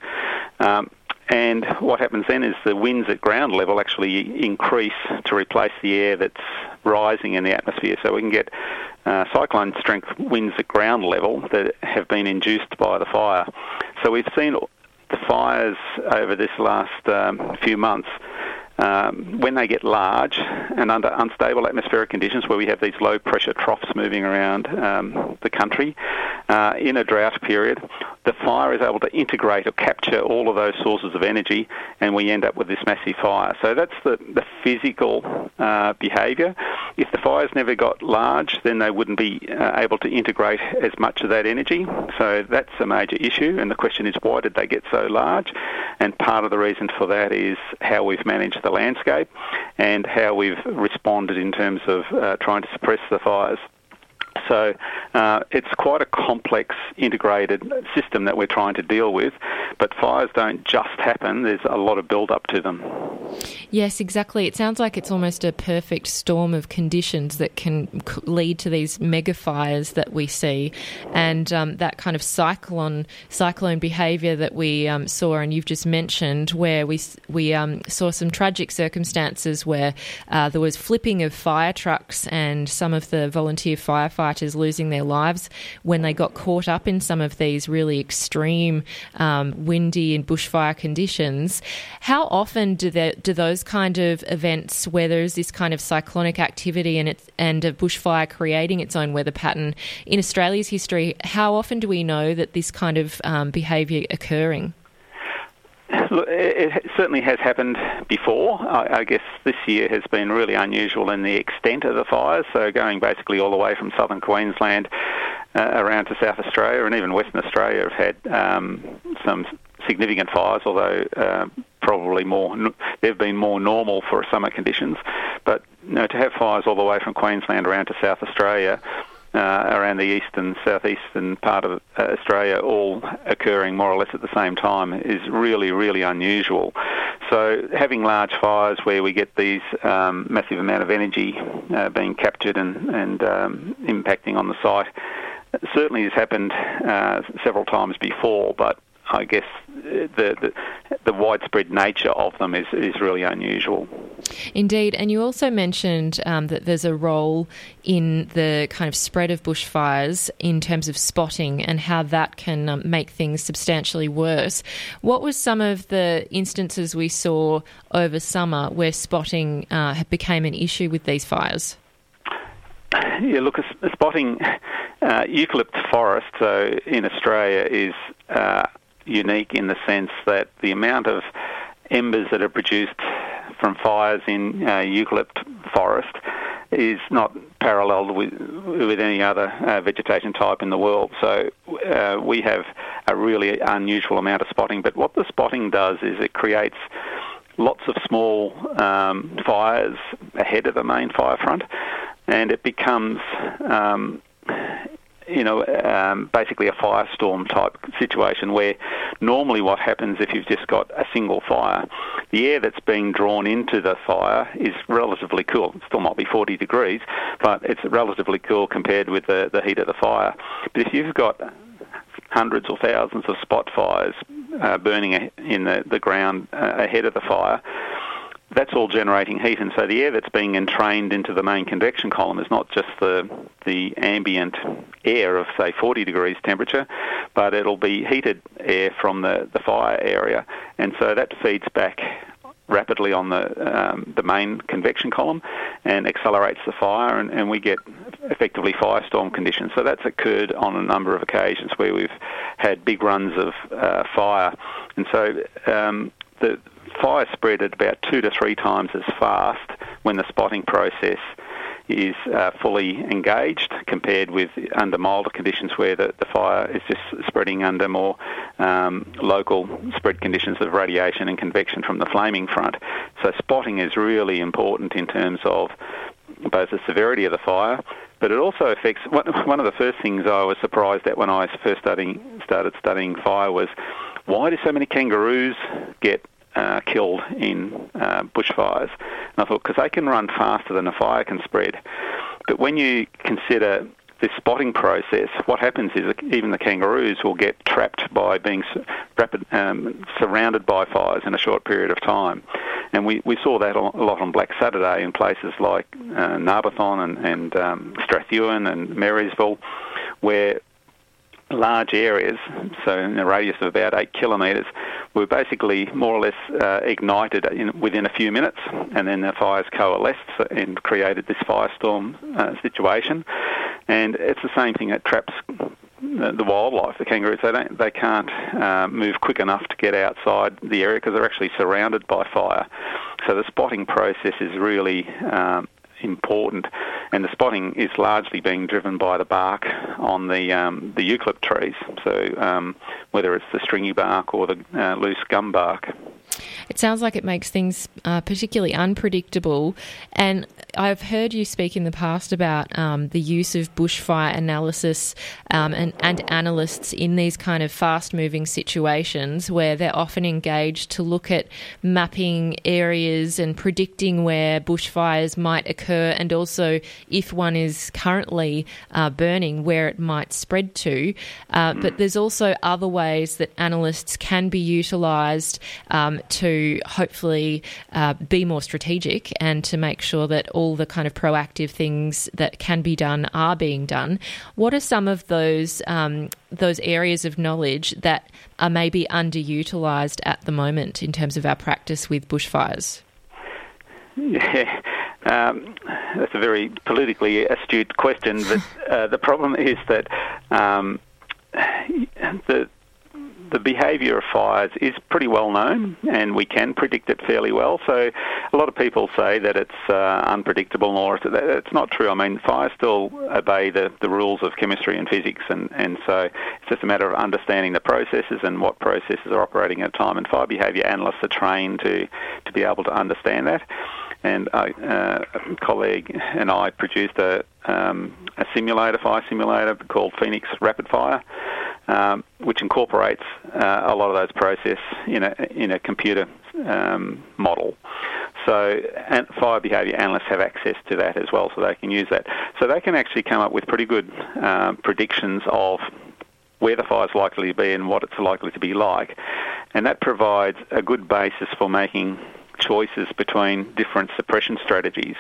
Um, and what happens then is the winds at ground level actually increase to replace the air that's rising in the atmosphere. So we can get uh, cyclone strength winds at ground level that have been induced by the fire. So we've seen the fires over this last um, few months um, when they get large and under unstable atmospheric conditions where we have these low pressure troughs moving around um, the country uh, in a drought period, the fire is able to integrate or capture all of those sources of energy and we end up with this massive fire. So that's the, the physical uh, behaviour. If the fires never got large, then they wouldn't be uh, able to integrate as much of that energy. So that's a major issue and the question is why did they get so large? And part of the reason for that is how we've managed the landscape and how we've responded in terms of uh, trying to suppress the fires. So uh, it's quite a complex integrated system that we're trying to deal with, but fires don't just happen, there's a lot of build up to them. Yes, exactly. It sounds like it's almost a perfect storm of conditions that can lead to these mega fires that we see, and um, that kind of cyclone cyclone behaviour that we um, saw, and you've just mentioned, where we we um, saw some tragic circumstances where uh, there was flipping of fire trucks and some of the volunteer firefighters losing their lives when they got caught up in some of these really extreme um, windy and bushfire conditions. How often do there do those kind of events where there's this kind of cyclonic activity and it's and a bushfire creating its own weather pattern in Australia's history? How often do we know that this kind of um, behaviour occurring? It certainly has happened before. I guess this year has been really unusual in the extent of the fires. So going basically all the way from southern Queensland uh, around to South Australia and even Western Australia have had um, some significant fires, although uh, probably more they've been more normal for summer conditions. But you know, to have fires all the way from Queensland around to South Australia. Uh, around the eastern, southeastern part of uh, Australia, all occurring more or less at the same time, is really, really unusual. So, having large fires where we get these um, massive amount of energy uh, being captured and, and um, impacting on the site certainly has happened uh, several times before, but I guess the, the, the widespread nature of them is, is really unusual. Indeed, and you also mentioned um, that there's a role in the kind of spread of bushfires in terms of spotting and how that can um, make things substantially worse. What was some of the instances we saw over summer where spotting uh, became an issue with these fires? Yeah, look, spotting uh, eucalypt forest so in Australia is uh, unique in the sense that the amount of embers that are produced from fires in uh, eucalypt forest is not paralleled with with any other uh, vegetation type in the world. So uh, we have a really unusual amount of spotting. But what the spotting does is it creates lots of small um, fires ahead of the main fire front, and it becomes um, you know, um, basically a firestorm type situation where normally what happens if you've just got a single fire, the air that's being drawn into the fire is relatively cool. It still might be 40 degrees, but it's relatively cool compared with the, the heat of the fire. But if you've got hundreds or thousands of spot fires uh, burning in the, the ground uh, ahead of the fire, that's all generating heat, and so the air that's being entrained into the main convection column. Is not just the the ambient air of say 40 degrees temperature, but it'll be heated air from the the fire area, and so that feeds back rapidly on the um, the main convection column and accelerates the fire, and, and we get effectively firestorm conditions. So that's occurred on a number of occasions where we've had big runs of uh, fire, and so um, the fire spread at about two to three times as fast when the spotting process is uh, fully engaged compared with under milder conditions where the, the fire is just spreading under more um, local spread conditions of radiation and convection from the flaming front. So spotting is really important in terms of both the severity of the fire, but it also affects one of the first things I was surprised at when I first studying, started studying fire was why do so many kangaroos get uh, killed in uh, bushfires. And I thought, because they can run faster than a fire can spread. But when you consider this spotting process, what happens is even the kangaroos will get trapped by being rapid, um, surrounded by fires in a short period of time. And we, we saw that a lot on Black Saturday in places like uh, Narbethong and, and um, and Marysville, where large areas, so in a radius of about eight kilometres, were basically more or less uh, ignited in, within a few minutes, and then the fires coalesced and created this firestorm uh, situation. And it's the same thing that traps the wildlife, the kangaroos, they don't, they can't uh, move quick enough to get outside the area because they're actually surrounded by fire. So the spotting process is really um, important, and the spotting is largely being driven by the bark on the um, the eucalypt trees. So um, whether it's the stringy bark or the uh, loose gum bark. It sounds like it makes things uh, particularly unpredictable. And I've heard you speak in the past about um, the use of bushfire analysis um, and, and analysts in these kind of fast moving situations where they're often engaged to look at mapping areas and predicting where bushfires might occur and also if one is currently uh, burning, where it might spread to. Uh, but there's also other ways that analysts can be utilised um, to hopefully uh, be more strategic and to make sure that all the kind of proactive things that can be done are being done. What are some of those um, those areas of knowledge that are maybe underutilised at the moment in terms of our practice with bushfires? Yeah, um, that's a very politically astute question, but uh, the problem is that um, the the behaviour of fires is pretty well known and we can predict it fairly well. So a lot of people say that it's uh, unpredictable or it's not true. I mean, fires still obey the, the rules of chemistry and physics and, and so it's just a matter of understanding the processes and what processes are operating at a time and fire behaviour analysts are trained to, to be able to understand that and uh, a colleague and I produced a, um, a simulator, fire simulator called Phoenix Rapid Fire, um, which incorporates uh, a lot of those processes in a in a computer um, model. So, fire behaviour analysts have access to that as well, so they can use that. So they can actually come up with pretty good uh, predictions of where the fire is likely to be and what it's likely to be like, and that provides a good basis for making choices between different suppression strategies.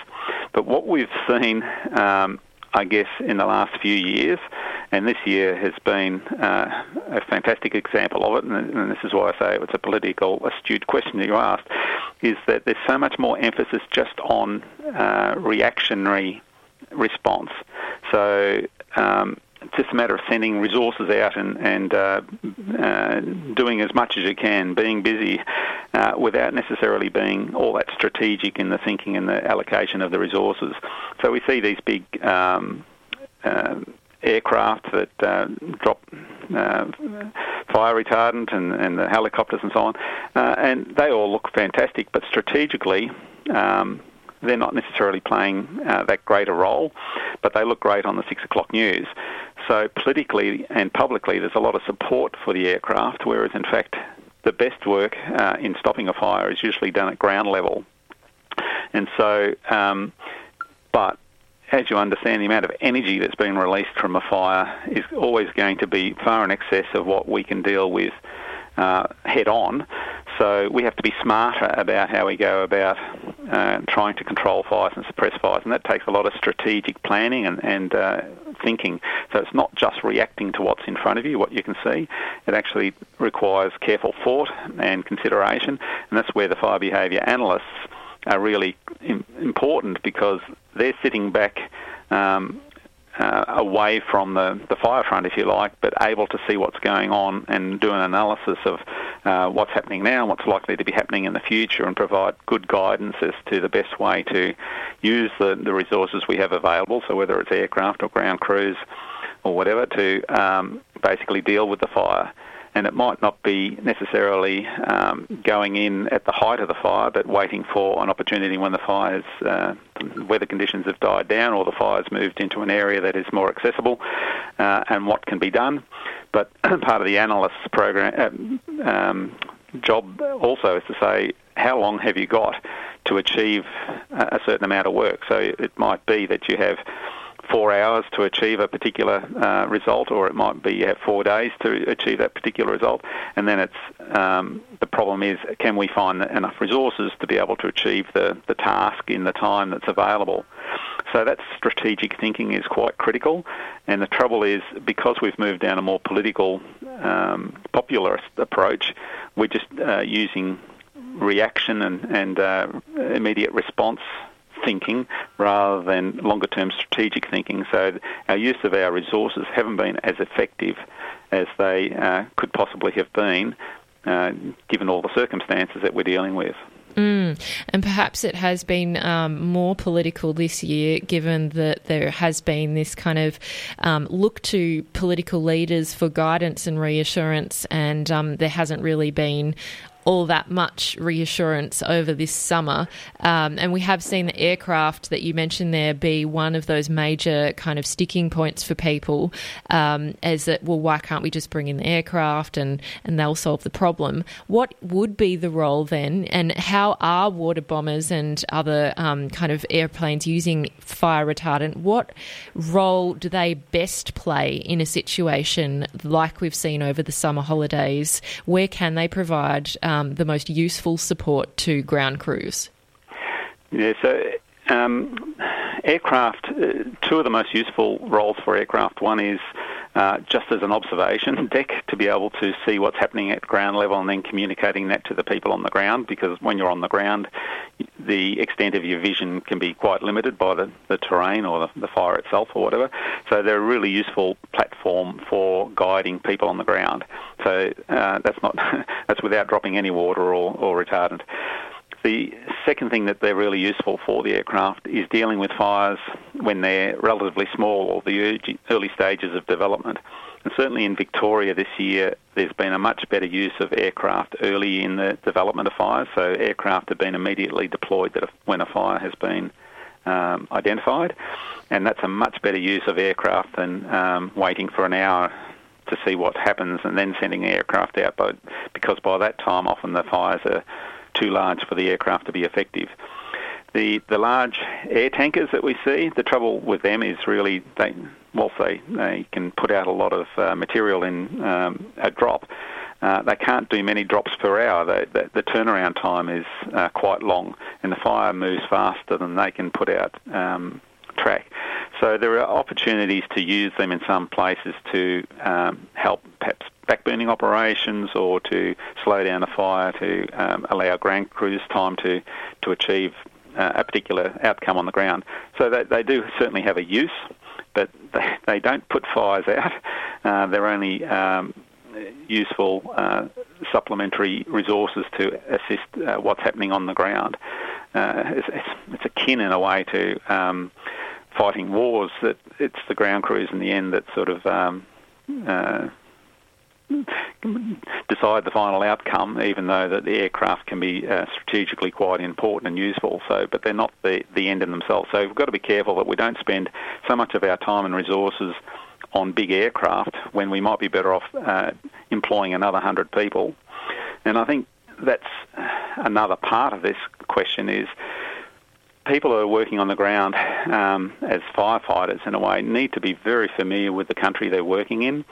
But what we've seen um, I guess, in the last few years, and this year has been uh, a fantastic example of it, and, and, this is why I say it's a political astute question that you asked, is that there's so much more emphasis just on uh, reactionary response. So um, it's just a matter of sending resources out and, and uh, uh, doing as much as you can, being busy uh, without necessarily being all that strategic in the thinking and the allocation of the resources. So we see these big um, uh, aircraft that uh, drop uh, fire retardant and, and the helicopters and so on, and they all look fantastic, but strategically, um, they're not necessarily playing uh, that great a role, but they look great on the six o'clock news. So politically and publicly, there's a lot of support for the aircraft, whereas in fact the best work uh, in stopping a fire is usually done at ground level. And so, um, but as you understand, the amount of energy that's been released from a fire is always going to be far in excess of what we can deal with uh, head on. So we have to be smarter about how we go about uh, trying to control fires and suppress fires, and that takes a lot of strategic planning and, and uh, thinking. So it's not just reacting to what's in front of you, what you can see. It actually requires careful thought and consideration, and that's where the fire behaviour analysts are really important because they're sitting back um, uh, away from the, the fire front, if you like, but able to see what's going on and do an analysis of uh, what's happening now and what's likely to be happening in the future and provide good guidance as to the best way to use the, the resources we have available, so whether it's aircraft or ground crews or whatever, to um, basically deal with the fire and it might not be necessarily um, going in at the height of the fire, but waiting for an opportunity when the fires, uh, weather conditions have died down or the fire's moved into an area that is more accessible, uh, and what can be done. But part of the analyst's program uh, um, job also is to say how long have you got to achieve a certain amount of work. So it might be that you have four hours to achieve a particular uh, result, or it might be you have four days to achieve that particular result. And then it's um, the problem is can we find enough resources to be able to achieve the, the task in the time that's available. So that strategic thinking is quite critical. And the trouble is because we've moved down a more political, um, popularist approach, we're just uh, using reaction and, and uh, immediate response thinking rather than longer term strategic thinking. So our use of our resources haven't been as effective as they uh, could possibly have been, uh, given all the circumstances that we're dealing with. Mm. And perhaps it has been um, more political this year, given that there has been this kind of um, look to political leaders for guidance and reassurance, and um, there hasn't really been all that much reassurance over this summer. Um, and we have seen the aircraft that you mentioned there be one of those major kind of sticking points for people um, as that, well, why can't we just bring in the aircraft and, and they'll solve the problem? What would be the role then, and how are water bombers and other um, kind of airplanes using fire retardant? What role do they best play in a situation like we've seen over the summer holidays? Where can they provide um, the most useful support to ground crews? Yeah, so um, aircraft, uh, two of the most useful roles for aircraft. One is uh, just as an observation deck to be able to see what's happening at ground level and then communicating that to the people on the ground because when you're on the ground, the extent of your vision can be quite limited by the, the terrain or the, the fire itself or whatever. So they're a really useful platform for guiding people on the ground. So uh, that's not that's without dropping any water or, or retardant. The second thing that they're really useful for the aircraft is dealing with fires when they're relatively small or the early stages of development. And certainly in Victoria this year, there's been a much better use of aircraft early in the development of fires. So aircraft have been immediately deployed when a fire has been um, identified, and that's a much better use of aircraft than um, waiting for an hour to see what happens and then sending aircraft out. But because by that time, often the fires are too large for the aircraft to be effective. The the large air tankers that we see, the trouble with them is really they whilst they, they can put out a lot of uh, material in um, a drop, uh, they can't do many drops per hour. They, the, the, turnaround time is uh, quite long, and the fire moves faster than they can put out um, track. So there are opportunities to use them in some places to um, help perhaps backburning operations or to slow down a fire to um, allow ground crews time to, to achieve uh, a particular outcome on the ground. So they, they do certainly have a use, but they, they don't put fires out. Uh, they're only um, useful uh, supplementary resources to assist uh, what's happening on the ground. Uh, it's, it's, it's, akin in a way to um, fighting wars that it's the ground crews in the end that sort of um, uh, decide the final outcome, even though that the aircraft can be uh, strategically quite important and useful. So, but they're not the the end in themselves. So we've got to be careful that we don't spend so much of our time and resources on big aircraft when we might be better off uh, employing another hundred people. And I think that's another part of this question is people who are working on the ground um, as firefighters, in a way, need to be very familiar with the country they're working in.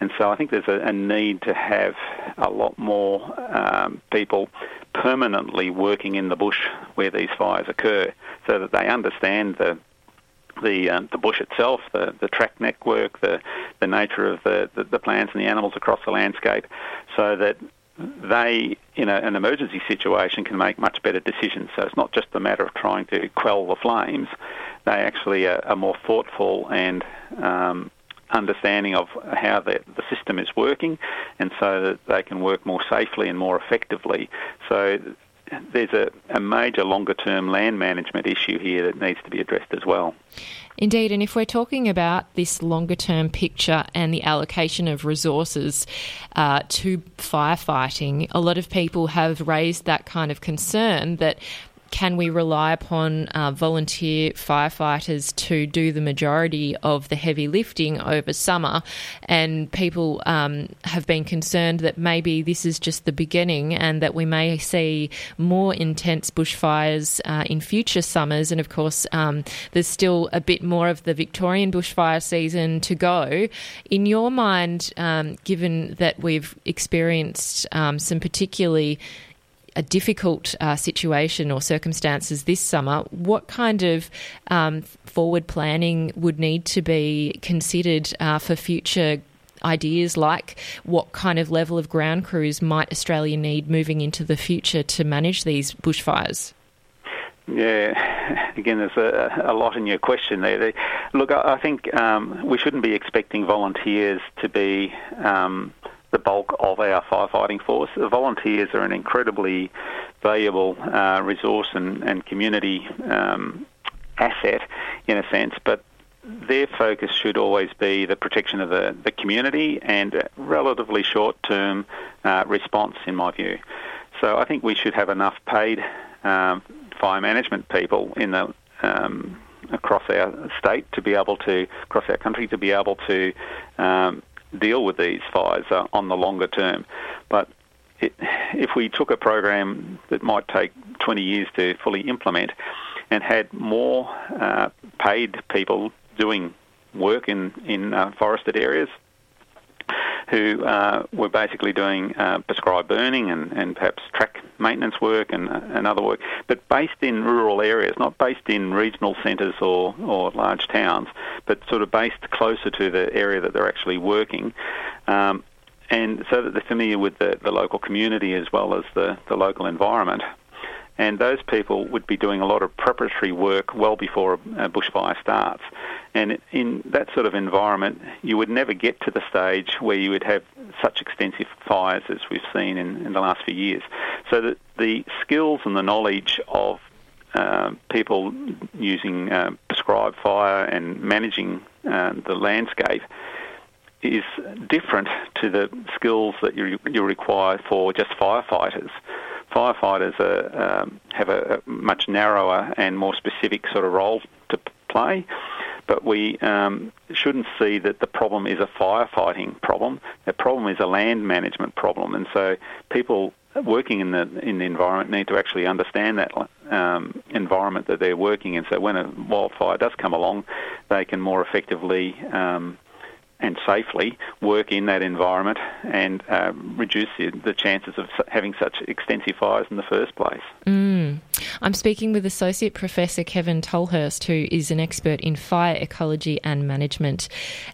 And so I think there's a, a need to have a lot more um, people permanently working in the bush where these fires occur so that they understand the the um, the bush itself, the the track network, the the nature of the, the, the plants and the animals across the landscape, so that they, in a, an emergency situation, can make much better decisions. So it's not just a matter of trying to quell the flames. They actually are, are more thoughtful and um, understanding of how the, the system is working, and so that they can work more safely and more effectively. So there's a, a major longer term land management issue here that needs to be addressed as well. Indeed, and if we're talking about this longer term picture and the allocation of resources uh, to firefighting, a lot of people have raised that kind of concern that can we rely upon uh, volunteer firefighters to do the majority of the heavy lifting over summer? And people um, have been concerned that maybe this is just the beginning and that we may see more intense bushfires uh, in future summers. And of course, um, there's still a bit more of the Victorian bushfire season to go. In your mind, um, given that we've experienced um, some particularly a difficult uh, situation or circumstances this summer, what kind of um, forward planning would need to be considered uh, for future ideas like what kind of level of ground crews might Australia need moving into the future to manage these bushfires? Yeah, again, there's a, a lot in your question there. Look, I think um, we shouldn't be expecting volunteers to be um, the bulk of our firefighting force. The volunteers are an incredibly valuable uh, resource and, and community um, asset in a sense, but their focus should always be the protection of the, the community and relatively short term uh, response, in my view. So I think we should have enough paid um, fire management people in the um, across our state to be able to across our country to be able to um, deal with these fires uh, on the longer term. But it, if we took a program that might take 20 years to fully implement and had more uh, paid people doing work in, in uh, forested areas who uh, were basically doing uh, prescribed burning and, and perhaps track maintenance work and, and other work, but based in rural areas, not based in regional centres or, or large towns, but sort of based closer to the area that they're actually working. Um, and so that they're familiar with the, the local community as well as the, the local environment and those people would be doing a lot of preparatory work well before a bushfire starts. And in that sort of environment, you would never get to the stage where you would have such extensive fires as we've seen in, in the last few years. So that the skills and the knowledge of uh, people using uh, prescribed fire and managing uh, the landscape is different to the skills that you, you require for just firefighters firefighters are, um, have a, a, much narrower and more specific sort of role to play. But we um, shouldn't see that the problem is a firefighting problem. The problem is a land management problem, and so people working in the in the environment need to actually understand that um, environment that they're working in. So when a wildfire does come along, they can more effectively um, and safely work in that environment and uh, reduce the, the, chances of having such extensive fires in the first place. Mm. I'm speaking with Associate Professor Kevin Tolhurst, who is an expert in fire ecology and management.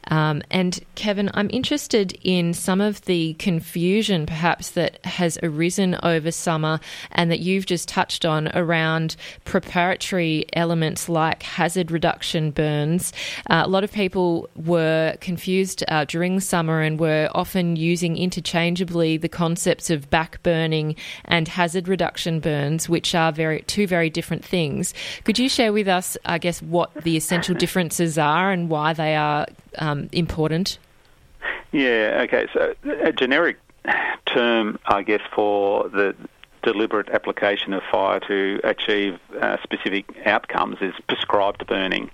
Um, and Kevin, I'm interested in some of the confusion perhaps that has arisen over summer and that you've just touched on around preparatory elements like hazard reduction burns. Uh, a lot of people were confused uh, during the summer and were often using interchangeably the concepts of back burning and hazard reduction burns, which are very two very different things. Could you share with us, I guess, what the essential differences are and why they are um, important? Yeah, okay. So, a generic term, I guess, for the deliberate application of fire to achieve uh, specific outcomes is prescribed burning.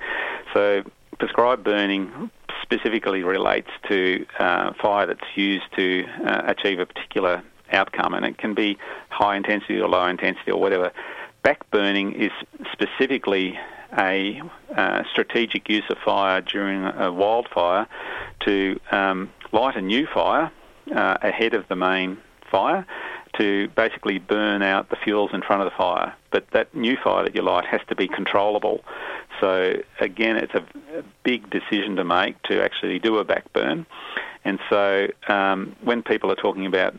So, prescribed burning specifically relates to uh, fire that's used to uh, achieve a particular outcome, and it can be high intensity or low intensity or whatever. Back burning is specifically a uh, strategic use of fire during a wildfire to um, light a new fire uh, ahead of the main fire to basically burn out the fuels in front of the fire. But that new fire that you light has to be controllable. So again, it's a, a big decision to make to actually do a back burn. And so um, when people are talking about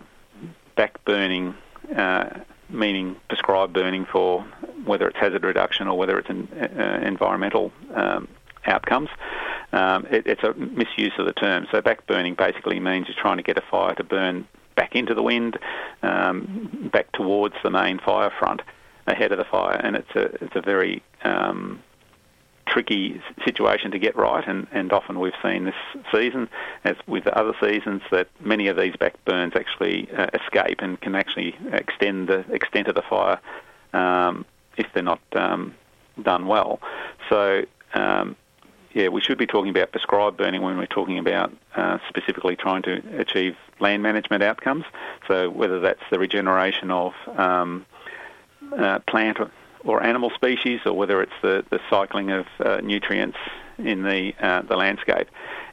back burning uh, meaning prescribed burning for whether it's hazard reduction or whether it's in, uh, environmental um, outcomes. Um, it, it's a misuse of the term. So back burning basically means you're trying to get a fire to burn back into the wind, um, back towards the main fire front ahead of the fire, and it's a it's a very um, tricky situation to get right, and, and often we've seen this season, as with other seasons, that many of these back burns actually uh, escape and can actually extend the extent of the fire um, if they're not um, done well. So, um, yeah, we should be talking about prescribed burning when we're talking about uh, specifically trying to achieve land management outcomes. So, whether that's the regeneration of um, uh, plant or animal species, or whether it's the, the cycling of uh, nutrients in the uh, the landscape.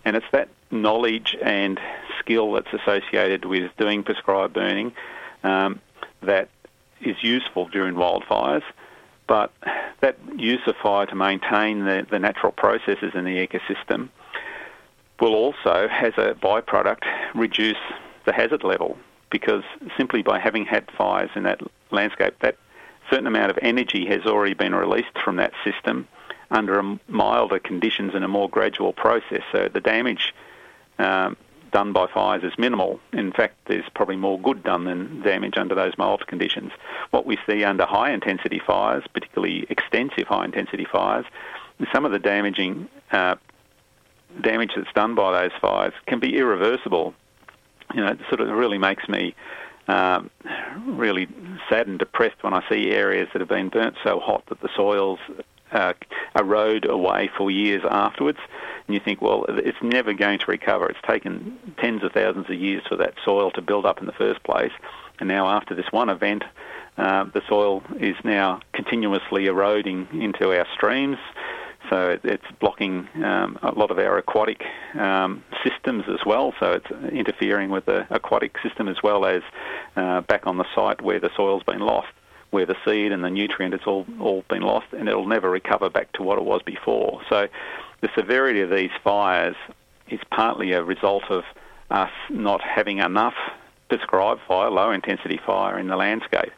And it's that knowledge and skill that's associated with doing prescribed burning um, that is useful during wildfires. But that use of fire to maintain the, the natural processes in the ecosystem will also, as a byproduct, reduce the hazard level because simply by having had fires in that landscape, that certain amount of energy has already been released from that system under milder conditions and a more gradual process. So the damage um, done by fires is minimal. In fact, there's probably more good done than damage under those mild conditions. What we see under high intensity fires, particularly extensive high intensity fires, some of the damaging uh, damage that's done by those fires can be irreversible. You know, it sort of really makes me um, really sad and depressed when I see areas that have been burnt so hot that the soils uh, erode away for years afterwards. And you think, well, it's never going to recover. It's taken tens of thousands of years for that soil to build up in the first place. And now, after this one event, uh, the soil is now continuously eroding into our streams. So it's blocking um, a lot of our aquatic um, systems as well. So it's interfering with the aquatic system as well as uh, back on the site where the soil's been lost, where the seed and the nutrient has all, all been lost, and it'll never recover back to what it was before. So the severity of these fires is partly a result of us not having enough prescribed fire, low intensity fire in the landscape.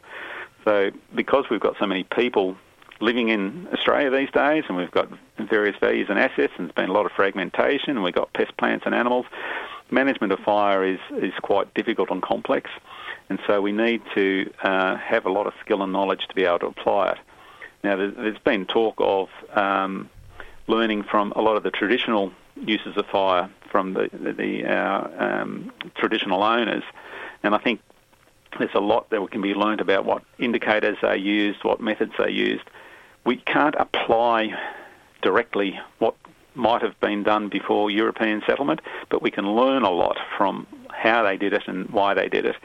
So because we've got so many people living in Australia these days, and we've got various values and assets, and there's been a lot of fragmentation, and we've got pest plants and animals. Management of fire is, is quite difficult and complex, and so we need to uh, have a lot of skill and knowledge to be able to apply it. Now, there's been talk of um, learning from a lot of the traditional uses of fire from the, the, uh, um, traditional owners, and I think there's a lot that can be learned about what indicators are used, what methods are used, we can't apply directly what might have been done before European settlement, but we can learn a lot from how they did it and why they did it,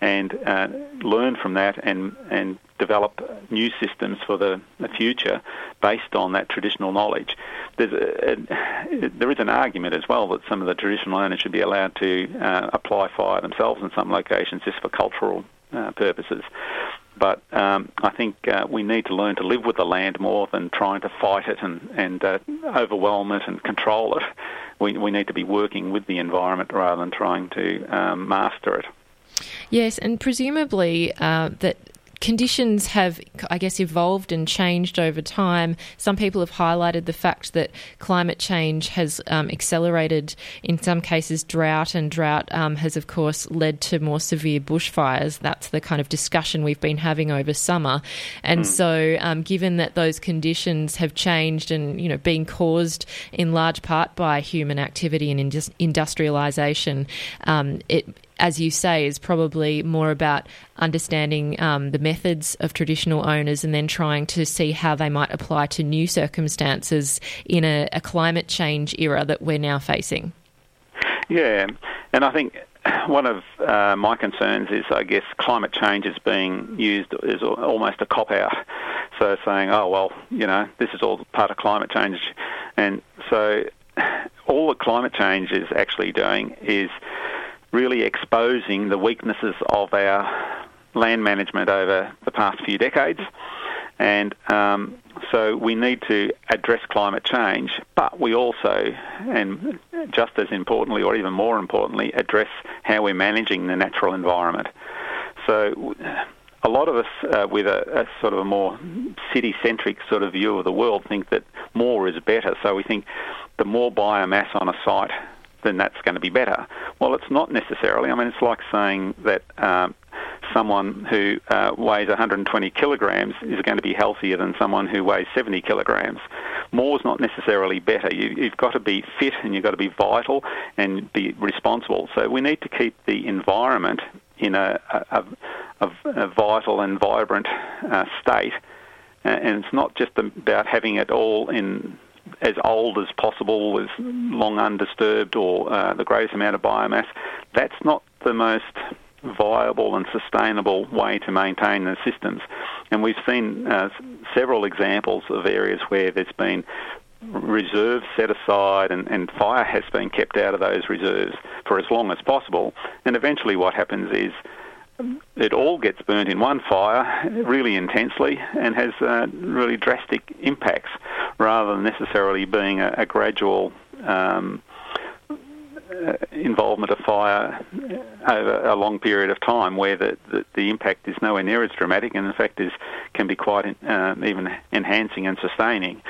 and uh, learn from that and and develop new systems for the, the future based on that traditional knowledge. There's a, a, there is an argument as well that some of the traditional owners should be allowed to uh, apply fire themselves in some locations just for cultural uh, purposes. But um, I think uh, we need to learn to live with the land more than trying to fight it and, and uh, overwhelm it and control it. We, we need to be working with the environment rather than trying to um, master it. Yes, and presumably uh, that conditions have, I guess, evolved and changed over time. Some people have highlighted the fact that climate change has um, accelerated, in some cases, drought, and drought um, has, of course, led to more severe bushfires. That's the kind of discussion we've been having over summer. And mm. so, um, given that those conditions have changed and, you know, being caused in large part by human activity and indus- industrialisation, um, it as you say, is probably more about understanding um, the methods of traditional owners and then trying to see how they might apply to new circumstances in a, a climate change era that we're now facing. Yeah, and I think one of uh, my concerns is, I guess, climate change is being used as almost a cop out. So saying, oh, well, you know, this is all part of climate change. And so all that climate change is actually doing is really exposing the weaknesses of our land management over the past few decades. And um, so we need to address climate change, but we also, and just as importantly, or even more importantly, address how we're managing the natural environment. So a lot of us uh, with a, a, sort of a more city-centric sort of view of the world think that more is better. So we think the more biomass on a site, then that's going to be better. Well, it's not necessarily. I mean, it's like saying that um, someone who uh, weighs 120 kilograms is going to be healthier than someone who weighs 70 kilograms. More is not necessarily better. You, have got to be fit and you've got to be vital and be responsible. So we need to keep the environment in a, a, a, a vital and vibrant uh, state. And it's not just about having it all in as old as possible, as long undisturbed, or uh, the greatest amount of biomass. That's not the most viable and sustainable way to maintain the systems. And we've seen uh, several examples of areas where there's been reserves set aside and, and fire has been kept out of those reserves for as long as possible. And eventually what happens is it all gets burnt in one fire really intensely and has uh, really drastic impacts rather than necessarily being a, a gradual um, uh, involvement of fire over a long period of time where the, the, the, impact is nowhere near as dramatic and in fact is can be quite uh, even enhancing and sustaining.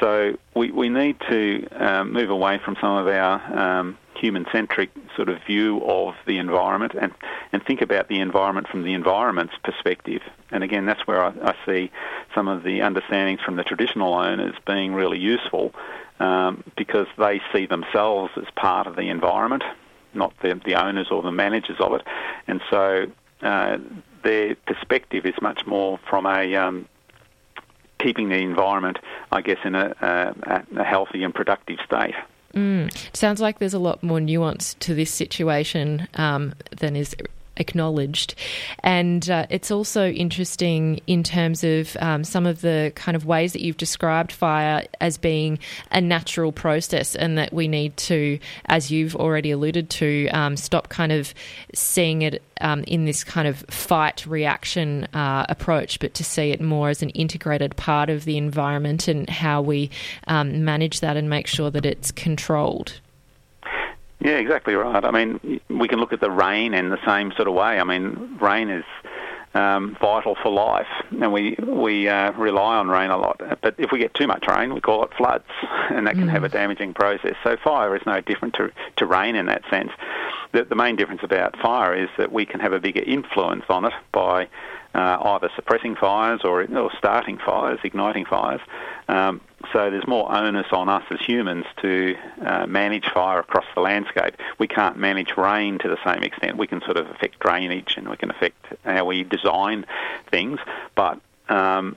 So we, we need to um, move away from some of our um, human-centric sort of view of the environment and, and think about the environment from the environment's perspective. And again, that's where I, I see some of the understandings from the traditional owners being really useful um, because they see themselves as part of the environment, not the, the owners or the managers of it. And so uh, their perspective is much more from a um, keeping the environment, I guess, in a, a, a healthy and productive state. Mm. Sounds like there's a lot more nuance to this situation um, than is acknowledged. And uh, it's also interesting in terms of um, some of the kind of ways that you've described fire as being a natural process, and that we need to, as you've already alluded to, um, stop kind of seeing it um, in this kind of fight reaction uh, approach, but to see it more as an integrated part of the environment and how we um, manage that and make sure that it's controlled. Yeah, exactly right. I mean, we can look at the rain in the same sort of way. I mean, rain is um, vital for life, and we we uh, rely on rain a lot. But if we get too much rain, we call it floods, and that can mm. have a damaging process. So fire is no different to, to rain in that sense. The, the main difference about fire is that we can have a bigger influence on it by uh, either suppressing fires or, or, starting fires, igniting fires. Um, so there's more onus on us as humans to uh, manage fire across the landscape. We can't manage rain to the same extent. We can sort of affect drainage and we can affect how we design things, but um,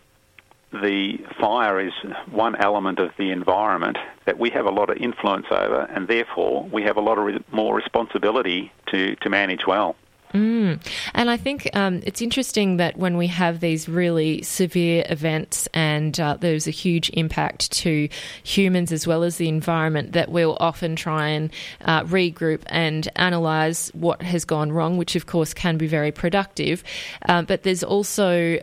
the fire is one element of the environment that we have a lot of influence over, and therefore we have a lot of re- more responsibility to, to manage well. Mm. And I think um, it's interesting that when we have these really severe events and uh, there's a huge impact to humans as well as the environment, that we'll often try and uh, regroup and analyse what has gone wrong, which of course can be very productive. Uh, but there's also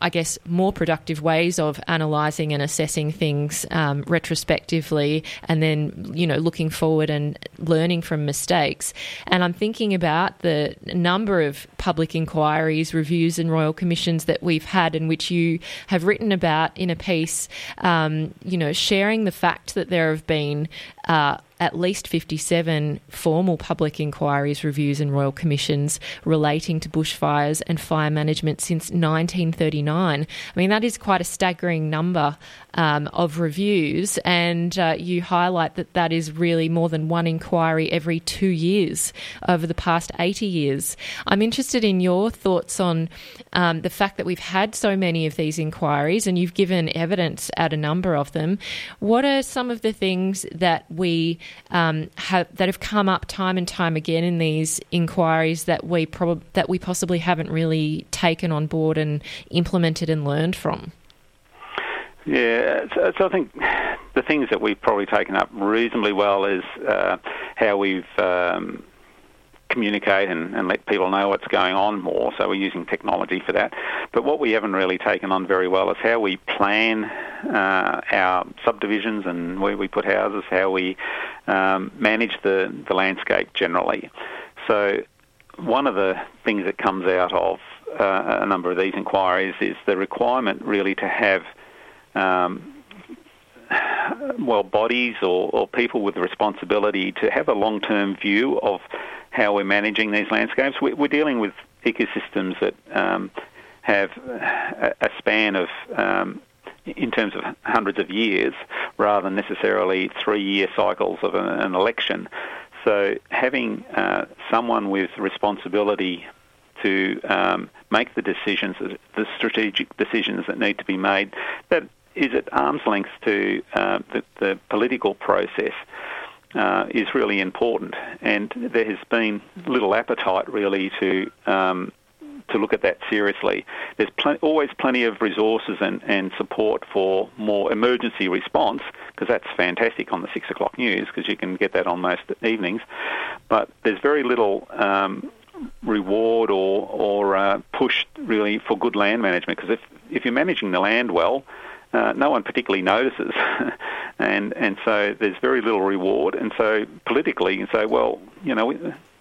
I guess, more productive ways of analysing and assessing things um, retrospectively and then, you know, looking forward and learning from mistakes. And I'm thinking about the number of public inquiries, reviews, and royal commissions that we've had, in which you have written about in a piece, um, you know, sharing the fact that there have been. Uh, at least 57 formal public inquiries, reviews, and royal commissions relating to bushfires and fire management since 1939. I mean, that is quite a staggering number um, of reviews, and uh, you highlight that that is really more than one inquiry every two years over the past 80 years. I'm interested in your thoughts on um, the fact that we've had so many of these inquiries and you've given evidence at a number of them. What are some of the things that we um, have that have come up time and time again in these inquiries that we prob- that we possibly haven't really taken on board and implemented and learned from? Yeah, so, so, I think the things that we've probably taken up reasonably well is uh, how we've um, communicate and, and, let people know what's going on more. So we're using technology for that. But what we haven't really taken on very well is how we plan uh, our subdivisions and where we put houses, how we um, manage the, the landscape generally. So one of the things that comes out of uh, a number of these inquiries is the requirement really to have um, well, bodies or, or, people with responsibility to have a long-term view of how we're managing these landscapes. We, are dealing with ecosystems that um, have a, a, span of, um, in terms of hundreds of years, rather than necessarily three-year cycles of an, an election. So having uh, someone with responsibility to um, make the decisions, the strategic decisions that need to be made, that is at arm's length to uh, the, the, political process uh, is really important. And there has been little appetite really to um, to look at that seriously. There's pl- always plenty of resources and, and support for more emergency response because that's fantastic on the six o'clock news because you can get that on most evenings. But there's very little um, reward or or uh, push really for good land management because if if you're managing the land well, uh, no one particularly notices, and and so there's very little reward. And so politically, you say, well, you know,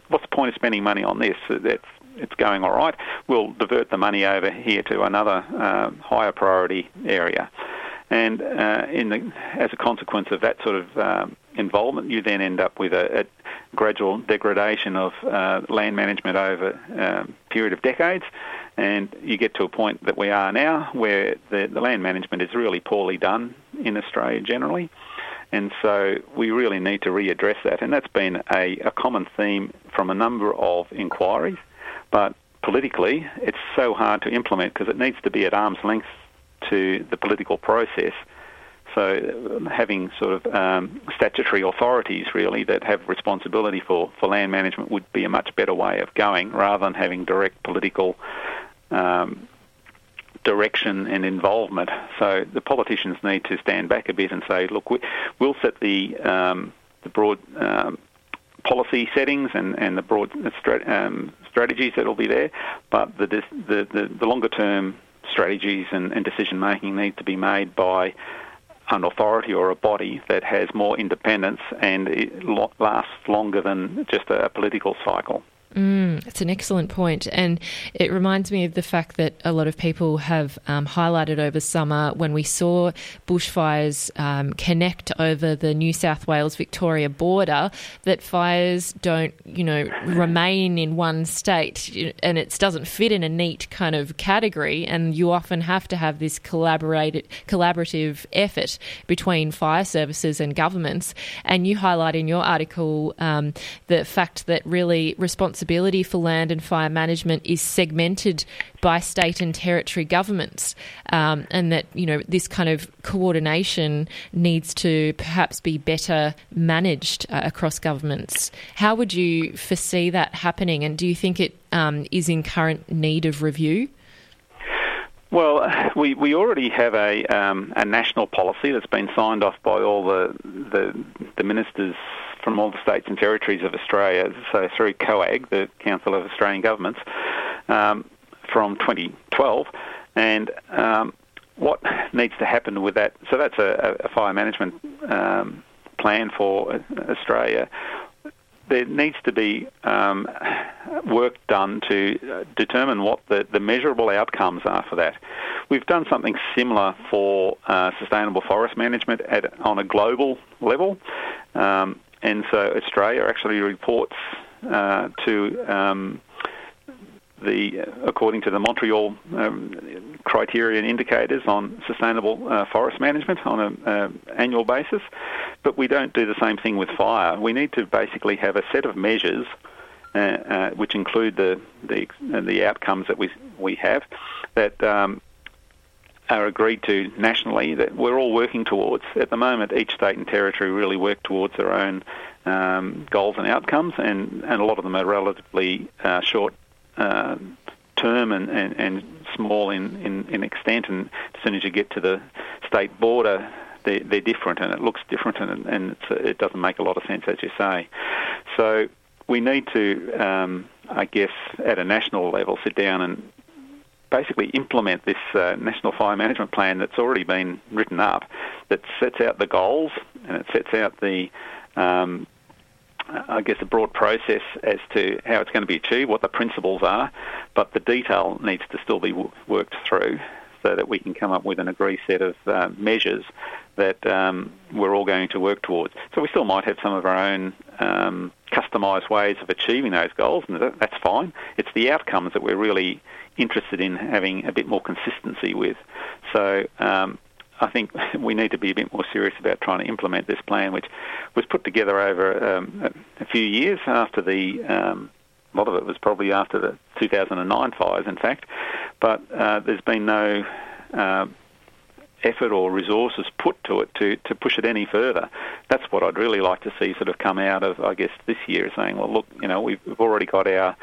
what's the point of spending money on this? That's it's going all right. We'll divert the money over here to another uh, higher priority area. And uh, in the, as a consequence of that sort of um, involvement, you then end up with a, a gradual degradation of uh, land management over a um, period of decades, and you get to a point that we are now where the, the land management is really poorly done in Australia generally. And so we really need to readdress that. And that's been a, a common theme from a number of inquiries. But politically, it's so hard to implement because it needs to be at arm's length to the political process. So having sort of um, statutory authorities really that have responsibility for, for land management would be a much better way of going rather than having direct political um, direction and involvement. So the politicians need to stand back a bit and say, look, we, will set the, um, the broad um, policy settings and, and the broad um, strategies that will be there, but the, the, the, the longer term strategies and, and decision making need to be made by an authority or a body that has more independence and lasts longer than just a political cycle. Mm, that's an excellent point, and it reminds me of the fact that a lot of people have um, highlighted over summer when we saw bushfires um, connect over the New South Wales Victoria border. That fires don't, you know, remain in one state, and it doesn't fit in a neat kind of category. And you often have to have this collaborated, collaborative effort between fire services and governments. And you highlight in your article um, the fact that really responsibility responsibility for land and fire management is segmented by state and territory governments, um, and that you know this kind of coordination needs to perhaps be better managed uh, across governments. How would you foresee that happening, and do you think it um, is in current need of review? Well, we, we already have a um, a national policy that's been signed off by all the the, the ministers from all the states and territories of Australia, so through COAG, the Council of Australian Governments, um, from 2012. And um, what needs to happen with that? So that's a, a fire management um, plan for Australia. There needs to be um, work done to determine what the, the measurable outcomes are for that. We've done something similar for uh, sustainable forest management at, on a global level. Um, and so Australia actually reports uh, to um, the according to the Montreal um, criteria and indicators on sustainable uh, forest management on an uh, annual basis, but we don't do the same thing with fire. We need to basically have a set of measures. Uh, uh which include the the, the outcomes that we we have that um, are agreed to nationally that we're all working towards. At the moment, each state and territory really work towards their own um, goals and outcomes, and, and a lot of them are relatively uh, short uh, term and, and, and small in, in, in, extent. And as soon as you get to the state border, they're, they're different, and it looks different, and, and it doesn't make a lot of sense, as you say. So we need to, um, I guess, at a national level, sit down and basically implement this uh, National Fire Management Plan that's already been written up, that sets out the goals and it sets out the, um, I guess, a broad process as to how it's going to be achieved, what the principles are, but the detail needs to still be w- worked through so that we can come up with an agreed set of uh, measures that um, we're all going to work towards. So we still might have some of our own um, customised ways of achieving those goals, and that's fine. It's the outcomes that we're really interested in having a bit more consistency with. So um, I think we need to be a bit more serious about trying to implement this plan, which was put together over um, a, few years after the. Um, a lot of it was probably after the 2009 fires, in fact, but uh, there's been no uh, effort or resources put to it to, to push it any further. That's what I'd really like to see sort of come out of, I guess, this year, saying, well, look, you know, we've, we've already got our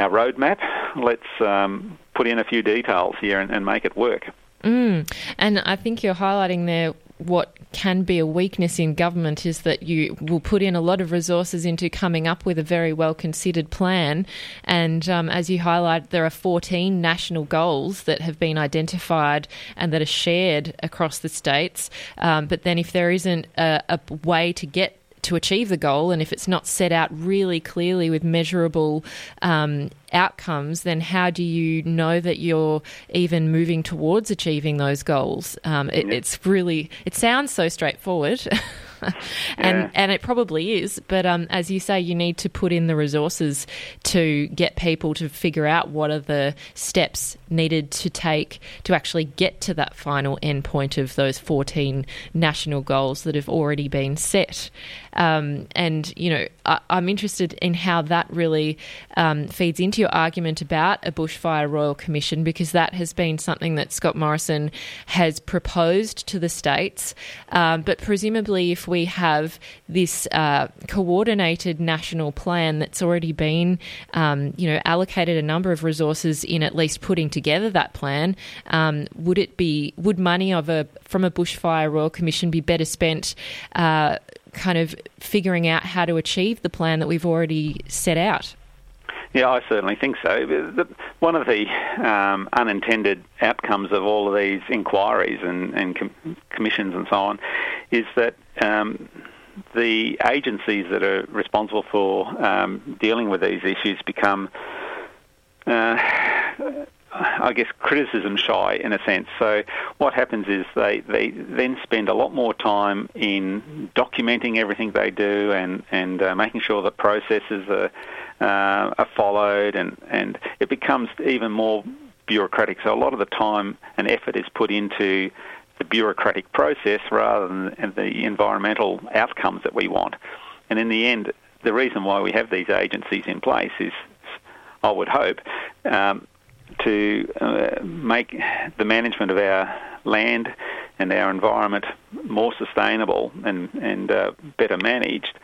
our roadmap. Let's um, put in a few details here and, and make it work. Mm. And I think you're highlighting there what can be a weakness in government is that you will put in a lot of resources into coming up with a very well considered plan. And um, as you highlight, there are 14 national goals that have been identified and that are shared across the states. Um, but then, if there isn't a, a way to get to achieve the goal, and if it's not set out really clearly with measurable um, outcomes, then how do you know that you're even moving towards achieving those goals? Um, it, it's really, it sounds so straightforward. and Yeah. and it probably is. But um, as you say, you need to put in the resources to get people to figure out what are the steps needed to take to actually get to that final endpoint of those 14 national goals that have already been set. Um, and you know, I, I'm interested in how that really um, feeds into your argument about a bushfire royal commission because that has been something that Scott Morrison has proposed to the states. Um, but presumably, if we have this uh, coordinated national plan that's already been, um, you know, allocated a number of resources in at least putting together that plan, um, would it be would money of a from a bushfire royal commission be better spent? Uh, kind of figuring out how to achieve the plan that we've already set out. Yeah, I certainly think so. One of the um, unintended outcomes of all of these inquiries and, and com- commissions and so on is that um, the agencies that are responsible for um, dealing with these issues become, uh, I guess, criticism shy in a sense. So what happens is they, they then spend a lot more time in documenting everything they do and, and uh, making sure that processes are, uh, are followed and, and it becomes even more bureaucratic. So a lot of the time and effort is put into the bureaucratic process rather than the environmental outcomes that we want. And in the end, the reason why we have these agencies in place is, I would hope, um, to uh, make the management of our land and our environment more sustainable and, and uh, better managed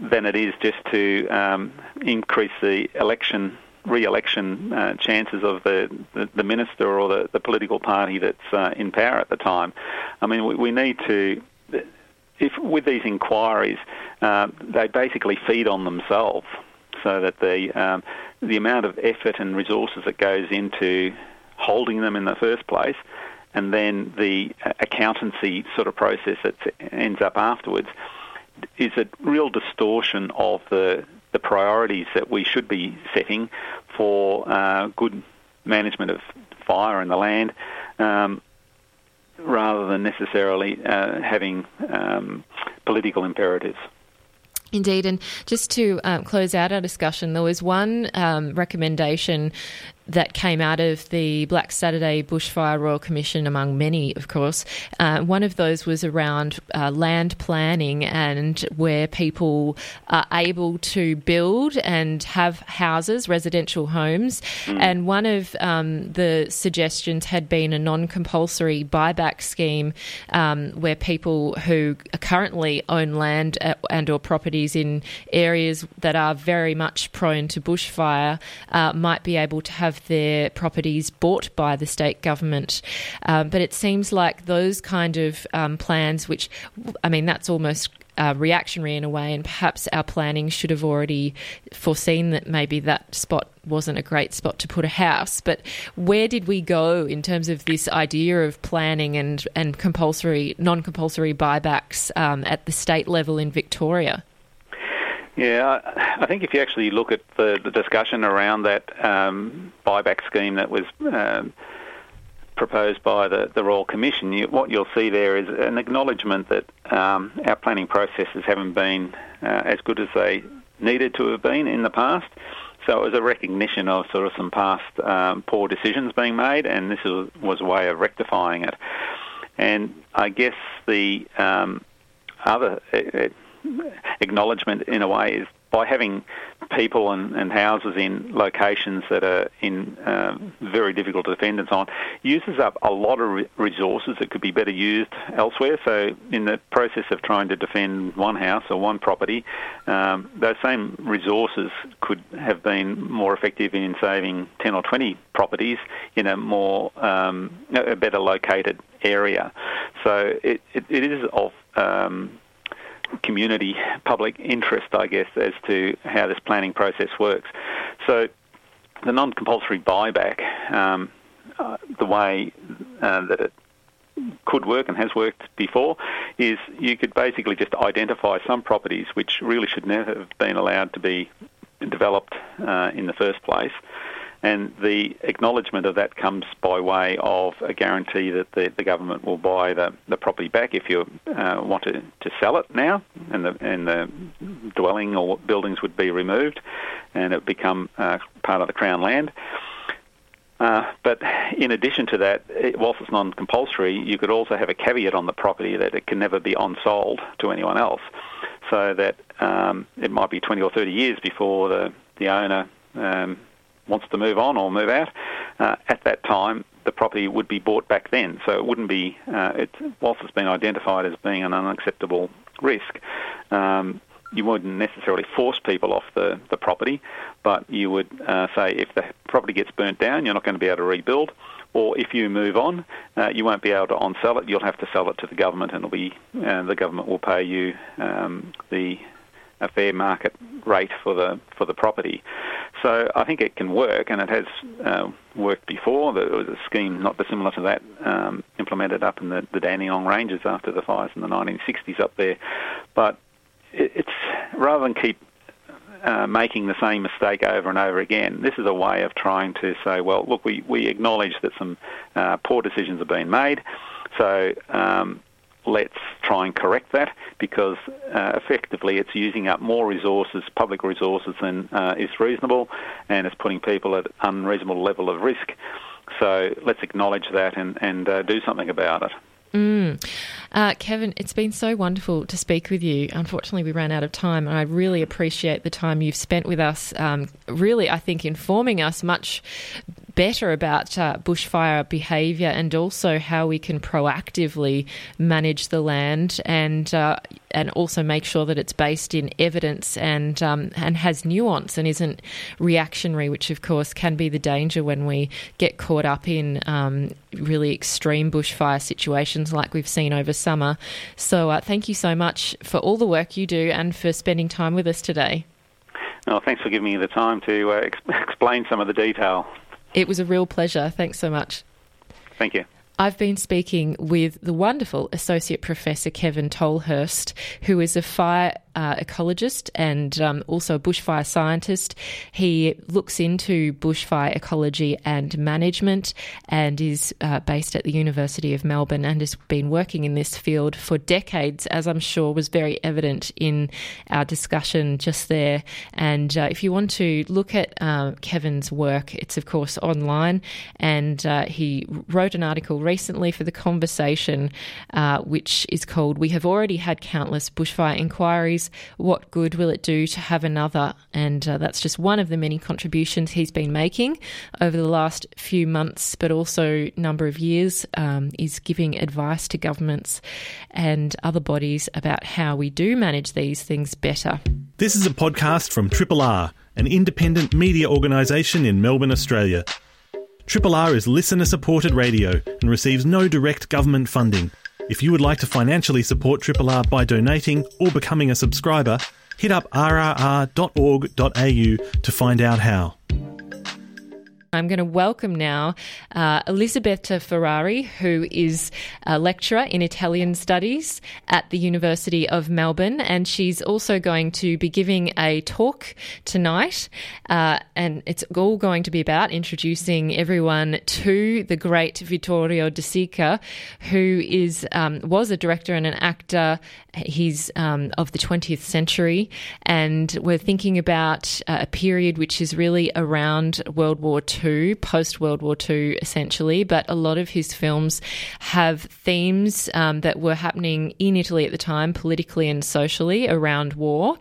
than it is just to um, increase the election re-election uh, chances of the, the, the minister or the, the political party that's uh, in power at the time. I mean, we, we need to, if with these inquiries, uh, they basically feed on themselves, so that the um, the amount of effort and resources that goes into holding them in the first place, and then the accountancy sort of process that ends up afterwards, is a real distortion of the the priorities that we should be setting for uh, good management of fire in the land, um, rather than necessarily uh, having um, political imperatives. Indeed, and just to um, close out our discussion, there was one um, recommendation that came out of the Black Saturday Bushfire Royal Commission, among many, of course. Uh, one of those was around uh, land planning and where people are able to build and have houses, residential homes. And one of um, the suggestions had been a non compulsory buyback scheme um, where people who currently own land uh, and or properties in areas that are very much prone to bushfire uh, might be able to have their properties bought by the state government. Um, but it seems like those kind of um, plans, which, I mean, that's almost uh, reactionary in a way, and perhaps our planning should have already foreseen that maybe that spot wasn't a great spot to put a house. But where did we go in terms of this idea of planning and, and compulsory, non compulsory buybacks um, at the state level in Victoria? Yeah, I think if you actually look at the, the discussion around that um, buyback scheme that was um, proposed by the, the Royal Commission, you, what you'll see there is an acknowledgement that um, our planning processes haven't been uh, as good as they needed to have been in the past. So it was a recognition of sort of some past um, poor decisions being made, and this was, was a way of rectifying it. And I guess the um, other acknowledgement in a way is by having people and, and houses in locations that are in uh, very difficult to defend and so on, uses up a lot of re- resources that could be better used elsewhere. So in the process of trying to defend one house or one property, um, those same resources could have been more effective in saving 10 or 20 properties in a more um, a better located area. So it, it, it is of um, community public interest, I guess, as to how this planning process works. So the non-compulsory buyback, um, uh, the way uh, that it could work and has worked before is you could basically just identify some properties which really should never have been allowed to be developed uh, in the first place and the acknowledgement of that comes by way of a guarantee that the, the government will buy the, the property back if you uh, want to, to sell it now, and the and the dwelling or buildings would be removed, and it become uh, part of the Crown land. Uh, but in addition to that, it, whilst it's non-compulsory, you could also have a caveat on the property that it can never be on-sold to anyone else, so that um, it might be 20 or 30 years before the, the owner um, wants to move on or move out. Uh, at that time, the property would be bought back then, so it wouldn't be, uh, whilst it's been identified as being an unacceptable risk, um, you wouldn't necessarily force people off the, the property, but you would uh, say if the property gets burnt down, you're not going to be able to rebuild. Or if you move on, uh, you won't be able to on-sell it. You'll have to sell it to the government, and it'll be uh, the government will pay you um, the a fair market rate for the for the property. So I think it can work, and it has uh, worked before. There was a scheme not dissimilar to that um, implemented up in the, the Dandenong Ranges after the fires in the 1960s up there. But it's rather than keep uh, making the same mistake over and over again. This is a way of trying to say, well, look, we, we acknowledge that some uh, poor decisions have been made, so um, let's try and correct that because uh, effectively it's using up more resources, public resources, than uh, is reasonable, and it's putting people at unreasonable level of risk. So let's acknowledge that and, and uh, do something about it. Mm. Uh, Kevin, it's been so wonderful to speak with you. Unfortunately, we ran out of time, and I really appreciate the time you've spent with us. Um, really, I think informing us much better about uh, bushfire behaviour and also how we can proactively manage the land and uh, and also make sure that it's based in evidence and um, and has nuance and isn't reactionary, which of course can be the danger when we get caught up in um, really extreme bushfire situations like we've seen over summer. So uh, thank you so much for all the work you do and for spending time with us today. Oh, thanks for giving me the time to uh, ex- explain some of the detail. It was a real pleasure. Thanks so much. Thank you. I've been speaking with the wonderful Associate Professor Kevin Tolhurst, who is a fire uh, ecologist and um, also a bushfire scientist. He looks into bushfire ecology and management and is uh, based at the University of Melbourne and has been working in this field for decades, as I'm sure was very evident in our discussion just there. And uh, if you want to look at uh, Kevin's work, it's of course online, and uh, he wrote an article recently for the conversation, uh, which is called "We Have Already Had Countless Bushfire Inquiries." What good will it do to have another? And uh, that's just one of the many contributions he's been making over the last few months, but also number of years. Um, is giving advice to governments and other bodies about how we do manage these things better. This is a podcast from Triple R, an independent media organisation in Melbourne, Australia. Triple R is listener supported radio and receives no direct government funding. If you would like to financially support Triple R by donating or becoming a subscriber, hit up rrr.org.au to find out how. I'm going to welcome now uh, Elisabetta Ferrari, who is a lecturer in Italian studies at the University of Melbourne, and she's also going to be giving a talk tonight. Uh, and it's all going to be about introducing everyone to the great Vittorio De Sica, who is um, was a director and an actor. He's um, of the 20th century, and we're thinking about uh, a period which is really around World War II post World War II, essentially. But a lot of his films have themes um, that were happening in Italy at the time, politically and socially, around war,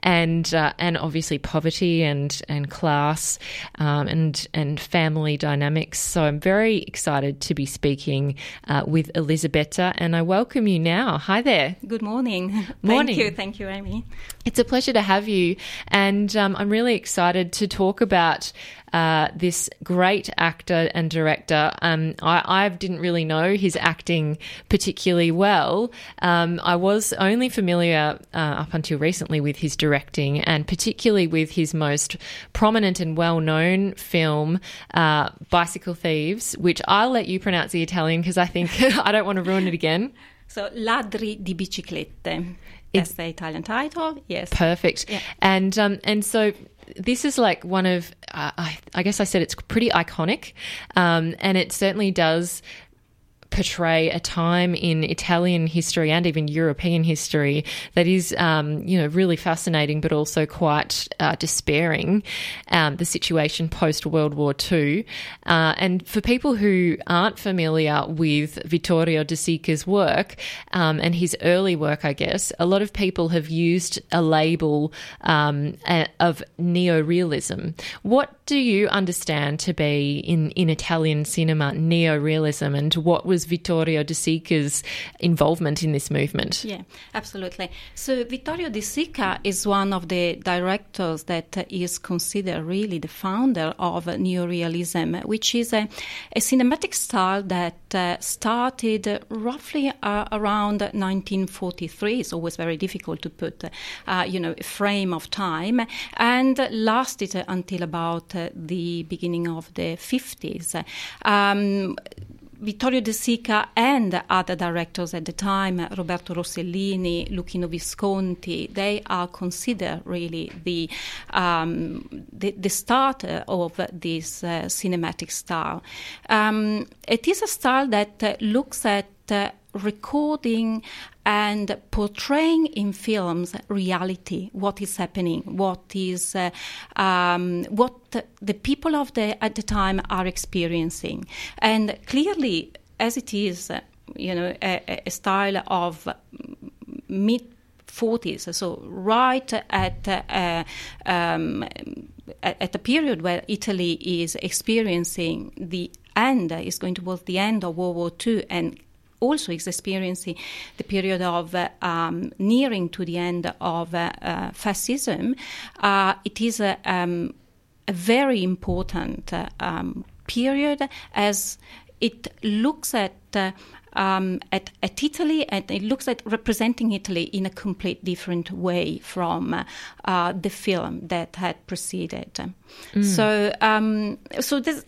and uh, and obviously poverty and and class um, and and family dynamics. So I'm very excited to be speaking uh, with Elisabetta, and I welcome you now. Hi there. Good morning. Morning. Morning. Thank you. Thank you, Amy. It's a pleasure to have you, and um, I'm really excited to talk about uh, this great actor and director. Um, I, I, didn't really know his acting particularly well. Um, I was only familiar uh, up until recently with his directing, and particularly with his most prominent and well known film, uh, Bicycle Thieves, which I'll let you pronounce the Italian because I think I don't want to ruin it again. So, Ladri di biciclette. That's the Italian title. Yes. Perfect. Yeah. And um, and so this is like one of uh, I, I, guess I said it's pretty iconic, um, and it certainly does portray a time in Italian history and even European history that is, um, you know, really fascinating, but also quite uh, despairing. Um, the situation post World War II, uh, and for people who aren't familiar with Vittorio De Sica's work um, and his early work, I guess a lot of people have used a label um, of neorealism. What do you understand to be in in Italian cinema neorealism, and what was was Vittorio De Sica's involvement in this movement. Yeah, absolutely. So Vittorio De Sica is one of the directors that is considered really the founder of neorealism, which is a, a cinematic style that uh, started roughly uh, around 1943. It's always very difficult to put, uh, you know, a frame of time, and lasted until about uh, the beginning of the 50s. Um, Vittorio De Sica and other directors at the time, Roberto Rossellini, Luchino Visconti, they are considered really the um, the, the start of this uh, cinematic style. Um, it is a style that looks at uh, recording and portraying in films reality, what is happening, what is uh, um, what the people of the at the time are experiencing, and clearly, as it is, you know, a, a style of mid 40s, so right at uh, um, at a period where Italy is experiencing the end, is going towards the end of World War II, and also is experiencing the period of uh, um, nearing to the end of uh, uh, fascism, uh, it is a, um, a very important uh, um, period as it looks at uh, um, at, at, Italy, and it looks at representing Italy in a complete different way from uh, the film that had preceded. Mm. So, um, so this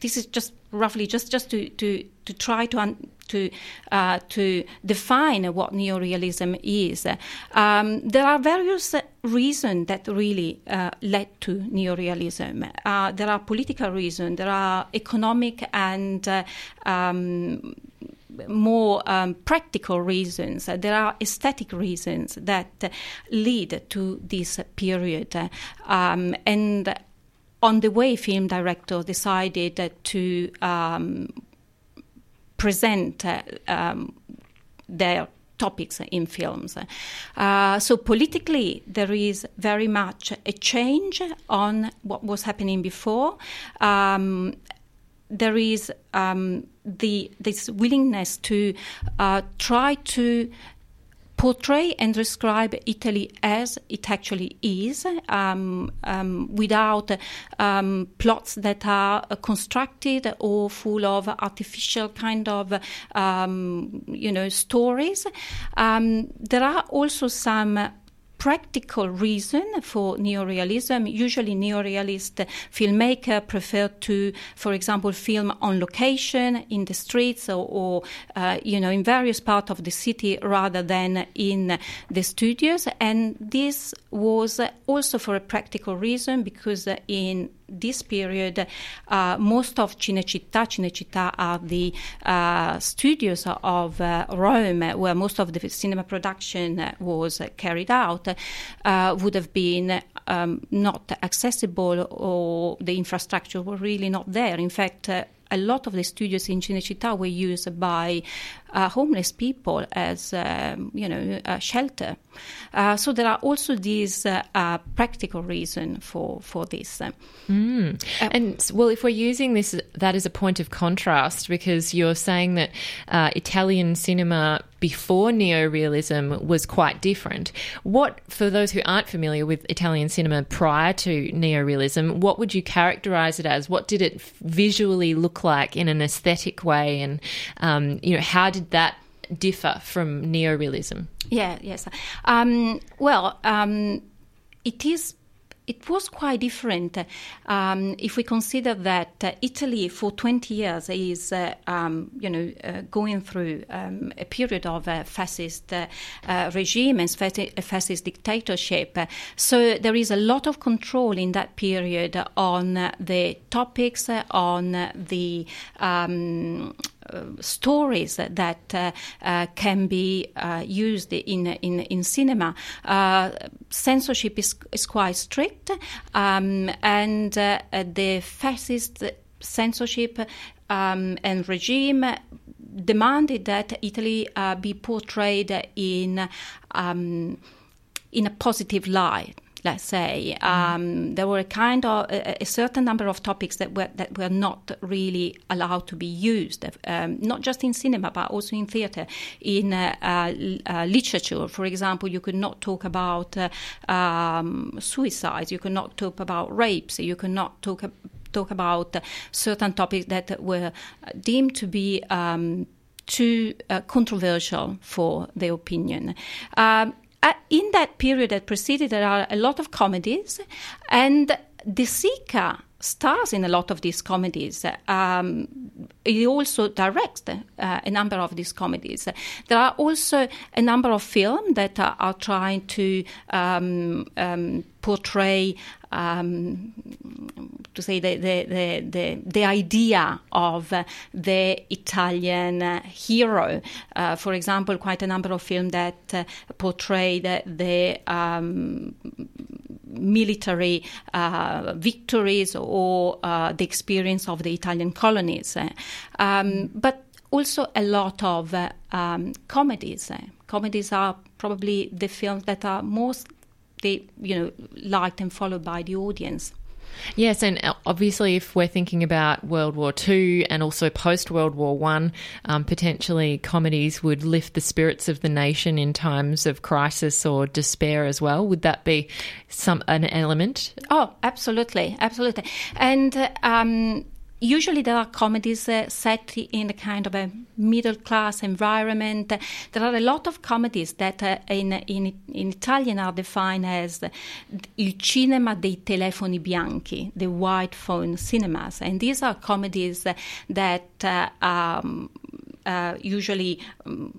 this is just roughly just just to to to try to un- to uh, to define what neorealism is. Um, there are various reasons that really uh, led to neorealism. Uh, there are political reasons. There are economic and uh, um, more um, practical reasons. there are aesthetic reasons that lead to this period, um, and on the way, film director decided to um, present uh, um, their topics in films. Uh, so politically, there is very much a change on what was happening before. Um, there is um, the this willingness to uh, try to portray and describe Italy as it actually is, um, um, without um, plots that are constructed or full of artificial kind of, um, you know, stories. Um, there are also some practical reason for neorealism. Usually, neorealist filmmaker prefer to, for example, film on location in the streets or, or uh, you know, in various parts of the city rather than in the studios. And this was also for a practical reason because in this period, uh, most of Cinecittà, Cinecittà are the uh, studios of uh, Rome, where most of the cinema production was carried out, uh, would have been um, not accessible or the infrastructure were really not there. In fact, uh, a lot of the studios in Cinecittà were used by uh, homeless people as um, you know a shelter. Uh, so there are also these uh, uh practical reasons for for this. Mm. and well, if we're using this that as a point of contrast, because you're saying that uh, Italian cinema before neorealism was quite different. What, for those who aren't familiar with Italian cinema prior to neorealism, what would you characterize it as? What did it visually look like in an aesthetic way, and um, you know how did that differ from neorealism? Yeah, yes. Um, well, um, it is it was quite different um, if we consider that uh, Italy for 20 years is, uh, um, you know, uh, going through um, a period of fascist uh, uh, regime and fascist dictatorship. So there is a lot of control in that period on the topics, on the um, uh, stories that uh, uh, can be used in, in, in cinema. censorship is, is quite strict, um, and the fascist censorship um, and regime demanded that Italy uh, be portrayed in um, in a positive light let's say. Um, there were a kind of a, a, certain number of topics that were that were not really allowed to be used, um, not just in cinema but also in theatre, in uh, uh, uh, literature. For example, you could not talk about uh, um, suicides, you could not talk about rapes, you could not talk talk about certain topics that were deemed to be um, too uh, controversial for the opinion. Um, Uh, in that period that preceded, there are a lot of comedies, and De Sica stars in a lot of these comedies. Um, he also directs uh, a number of these comedies. There are also a number of films that are, are trying to um, um, portray um, to say the, the, the, the, idea of the Italian hero. Uh, for example, quite a number of films that uh, portray the, the um, military uh, victories or uh, the experience of the Italian colonies. Um, but also a lot of uh, um, comedies. comedies are probably the films that are most they you know liked and followed by the audience. Yes, and uh, obviously, if we're thinking about World War II and also post World War One, um, potentially comedies would lift the spirits of the nation in times of crisis or despair as well. Would that be some an element? Oh, absolutely, absolutely, and uh, um, usually there are comedies uh, set in a kind of a middle class environment. There are a lot of comedies that uh, in, in, in, Italian are defined as il cinema dei telefoni bianchi, the white phone cinemas. And these are comedies that uh, um, uh, usually um,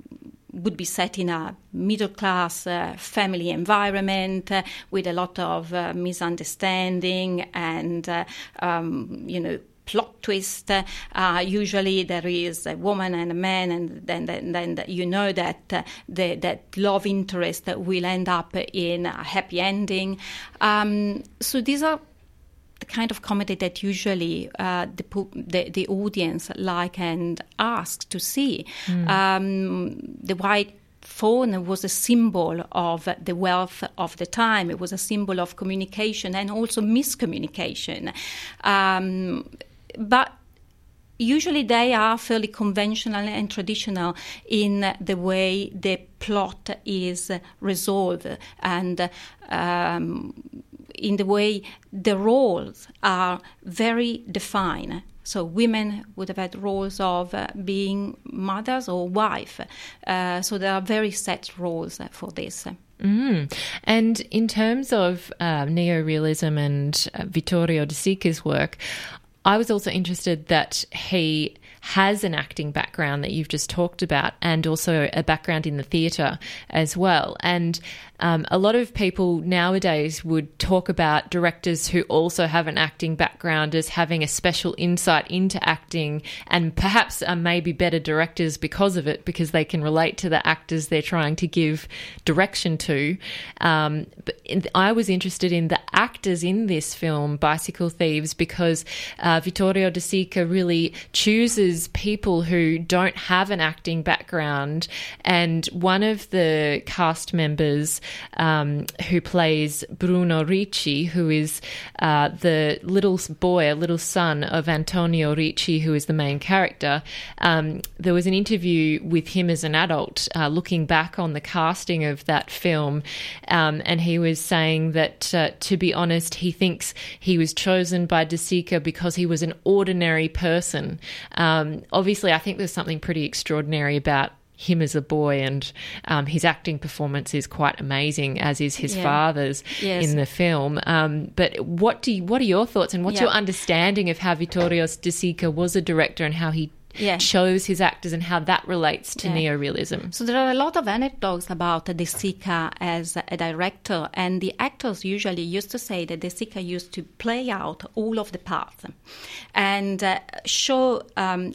would be set in a middle class uh, family environment uh, with a lot of uh, misunderstanding and, uh, um, you know, plot twist. Uh, usually there is a woman and a man, and then then, then you know that uh, the, that love interest will end up in a happy ending. Um, so these are the kind of comedy that usually uh, the, the, the audience like and ask to see. Mm. Um, the white phone was a symbol of the wealth of the time. It was a symbol of communication and also miscommunication. Um, but usually they are fairly conventional and traditional in the way the plot is resolved and um, in the way the roles are very defined. So women would have had roles of uh, being mothers or wife. Uh, so there are very set roles for this. Mm. And in terms of uh, neorealism and uh, Vittorio De Sica's work, I was also interested that he has an acting background that you've just talked about and also a background in the theatre as well. And um, a lot of people nowadays would talk about directors who also have an acting background as having a special insight into acting and perhaps are maybe better directors because of it, because they can relate to the actors they're trying to give direction to. Um, but I was interested in the actors in this film, Bicycle Thieves, because uh, Vittorio De Sica really chooses people who don't have an acting background. And one of the cast members um, who plays Bruno Ricci, who is uh, the little boy, a little son of Antonio Ricci, who is the main character. Um, there was an interview with him as an adult, uh, looking back on the casting of that film, um, and he was saying that, uh, to be honest, he thinks he was chosen by De Sica because he was an ordinary person. Um, obviously, I think there's something pretty extraordinary about him as a boy, and um, his acting performance is quite amazing, as is his Yeah. father's Yes. in the film. Um, but what do you, what are your thoughts, and what's Yeah. your understanding of how Vittorio De Sica was a director and how he Yeah. chose his actors and how that relates to Yeah. neorealism? So there are a lot of anecdotes about De Sica as a director, and the actors usually used to say that De Sica used to play out all of the parts and uh, show. Um,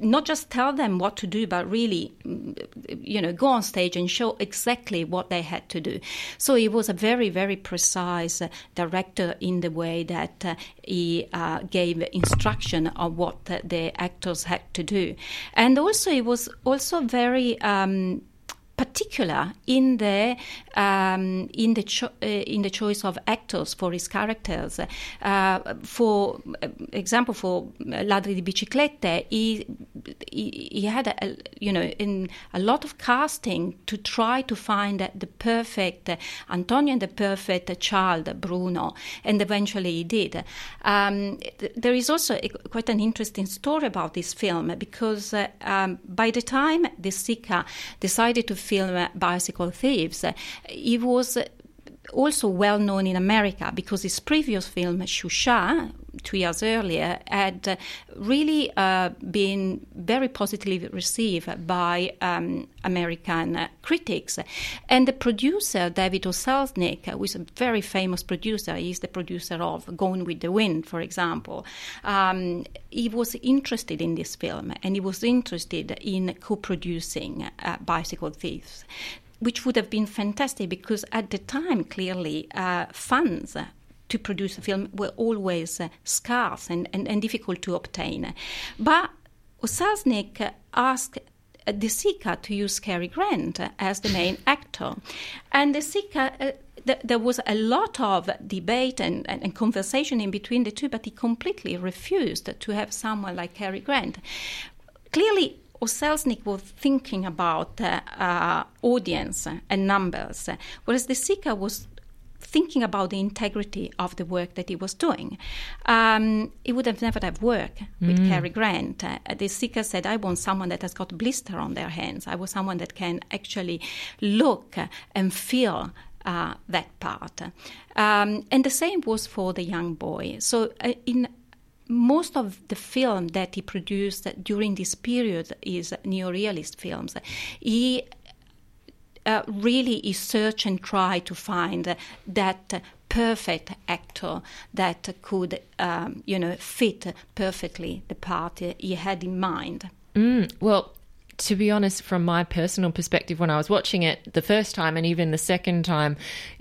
not just tell them what to do, but really, mm, you know, go on stage and show exactly what they had to do. So he was a very, very precise uh, director in the way that uh, he uh, gave instruction of what the actors had to do, and also he was also very. Um, particular in the um, in the cho- uh, in the choice of actors for his characters. Uh, for uh, example, for Ladri di Biciclette, he, he he had a, a- you know in a lot of casting to try to find the perfect uh, Antonio and the perfect child Bruno, and eventually he did. Um, th- there is also a, quite an interesting story about this film because uh, um, by the time De Sica decided to film uh, Bicycle Thieves, uh, he was also well known in America because his previous film, Sciuscià, two years earlier, had uh, really uh, been very positively received by um, American uh, critics. And the producer, David O. Selznick, who is a very famous producer, he's the producer of Gone with the Wind, for example, um, he was interested in this film and he was interested in co producing uh, Bicycle Thieves which would have been fantastic because at the time, clearly, uh, funds to produce a film were always uh, scarce and, and, and difficult to obtain. But O. Selznick asked De Sica to use Cary Grant as the main actor. And De Sica. Uh, th- there was a lot of debate and, and, and conversation in between the two, but he completely refused to have someone like Cary Grant. Clearly, O. Selznick was thinking about uh, uh, audience and numbers, whereas De Sica was thinking about the integrity of the work that he was doing. Um, he would have never have worked with Cary Grant. Uh, De Sica said, I want someone that has got blister on their hands. I want someone that can actually look and feel uh, that part. Um, and the same was for the young boy. So uh, in most of the film that he produced during this period is neorealist films. He uh, really is search and try to find that perfect actor that could, um, you know, fit perfectly the part he had in mind. Mm, well, to be honest, from my personal perspective, when I was watching it the first time and even the second time,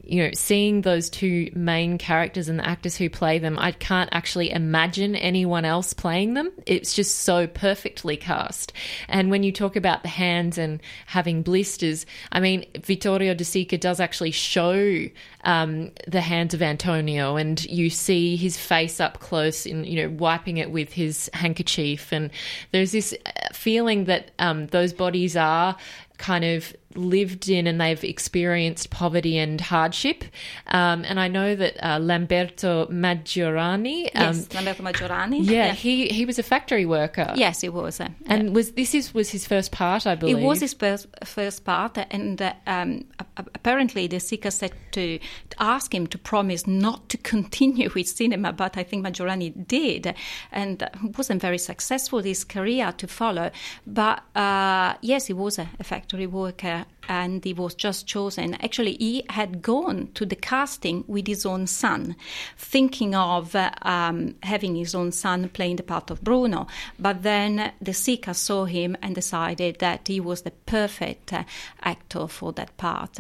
you know, seeing those two main characters and the actors who play them, I can't actually imagine anyone else playing them. It's just so perfectly cast. And when you talk about the hands and having blisters, I mean, Vittorio De Sica does actually show um, the hands of Antonio, and you see his face up close, in you know, wiping it with his handkerchief, and there's this uh, feeling that um, those bodies are kind of lived in and they've experienced poverty and hardship. Um, and I know that uh, Lamberto Maggiorani, um, Yes, Lamberto Maggiorani. yeah, he he was a factory worker. Yes, he was. Uh, and was this is was his first part, I believe. It was his first, first part, and uh, um, apparently De Sica said to, to ask him to promise not to continue with cinema, but I think Maggiorani did, and uh, wasn't very successful his career to follow. But uh, yes, he was a, a factory worker, and he was just chosen. Actually, he had gone to the casting with his own son, thinking of uh, um, having his own son playing the part of Bruno. But then De Sica saw him and decided that he was the perfect uh, actor for that part.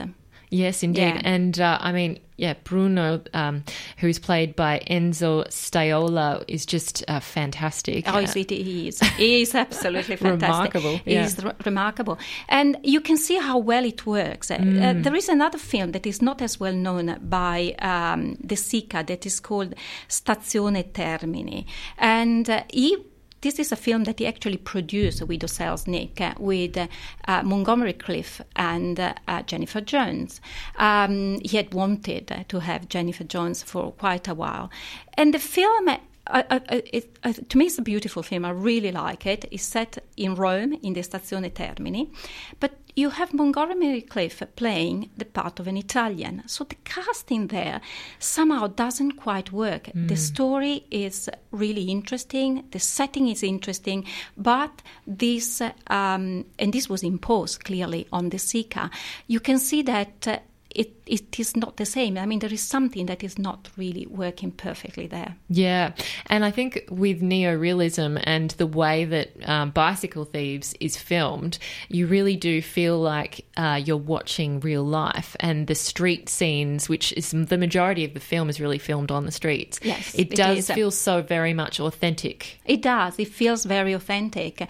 Yes, indeed. Yeah. And uh, I mean, yeah, Bruno, um, who's played by Enzo Staiola, is just uh, fantastic. Oh, it, he is. He is absolutely fantastic. Remarkable, He yeah. is re- remarkable. And you can see how well it works. Uh, Mm. Uh, there is another film that is not as well known by um, De Sica that is called Stazione Termini. And uh, he this is a film that he actually produced with Selznick, uh, with uh, uh, Montgomery Clift and uh, uh, Jennifer Jones. Um, he had wanted uh, to have Jennifer Jones for quite a while. And the film I, I, it, to me, it's a beautiful film. I really like it. It's set in Rome, in the Stazione Termini, but you have Montgomery Clift playing the part of an Italian. So the casting there somehow doesn't quite work. Mm. The story is really interesting, the setting is interesting, but this, um, and this was imposed clearly on De Sica, you can see that. Uh, it, it is not the same. I mean, there is something that is not really working perfectly there. Yeah. And I think with neorealism and the way that um, Bicycle Thieves is filmed, you really do feel like uh, you're watching real life. And the street scenes, which is the majority of the film, is really filmed on the streets. Yes. It, it does is. feel so very much authentic. It does. It feels very authentic.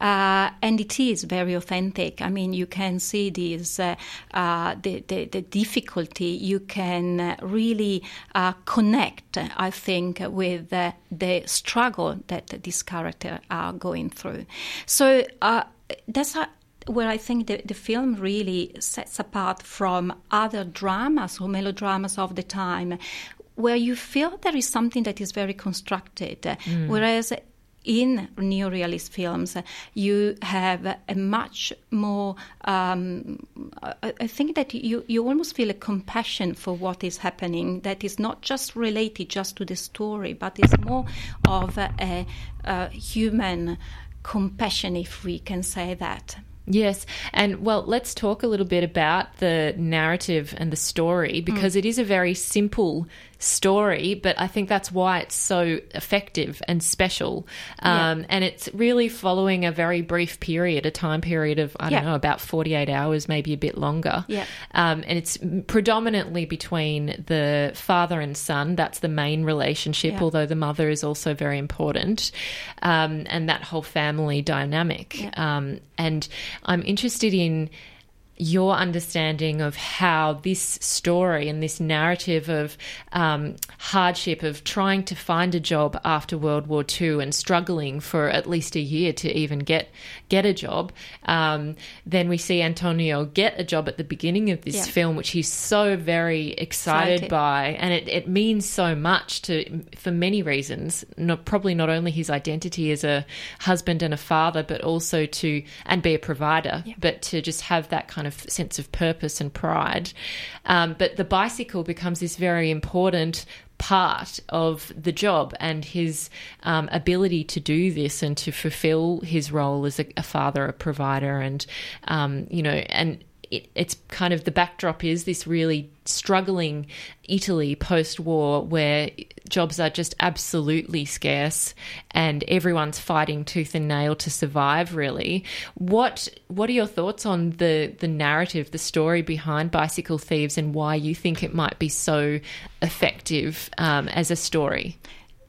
Uh, and it is very authentic. I mean, you can see these, uh, uh the, the, the difficulty, you can uh, really uh, connect, I think, with uh, the struggle that these characters are going through. So uh, that's a, where I think the, the film really sets apart from other dramas or melodramas of the time, where you feel there is something that is very constructed, mm. whereas in neorealist films, you have a much more. Um, I think that you, you almost feel a compassion for what is happening. That is not just related just to the story, but it's more of a, a human compassion, if we can say that. Yes. And well, let's talk a little bit about the narrative and the story because mm. it is a very simple story, but I think that's why it's so effective and special. Um, yeah. And it's really following a very brief period, a time period of, I don't yeah. know, about 48 hours, maybe a bit longer. Yeah. Um, and it's predominantly between the father and son. That's the main relationship, yeah. although the mother is also very important. Um, and that whole family dynamic. Um, and I'm interested in your understanding of how this story and this narrative of um, hardship of trying to find a job after World War II and struggling for at least a year to even get get a job. Um, then we see Antonio get a job at the beginning of this yeah. film, which he's so very excited, excited. by, and it, it, means so much to for many reasons. Not probably not only his identity as a husband and a father, but also to and be a provider, yeah. but to just have that kind kind of sense of purpose and pride. Um, but the bicycle becomes this very important part of the job and his um, ability to do this and to fulfill his role as a, a father, a provider, and um, you know, and it, it's kind of the backdrop is this really struggling Italy post war where jobs are just absolutely scarce and everyone's fighting tooth and nail to survive really. What what are your thoughts on the the narrative the story behind bicycle thieves and why you think it might be so effective um, as a story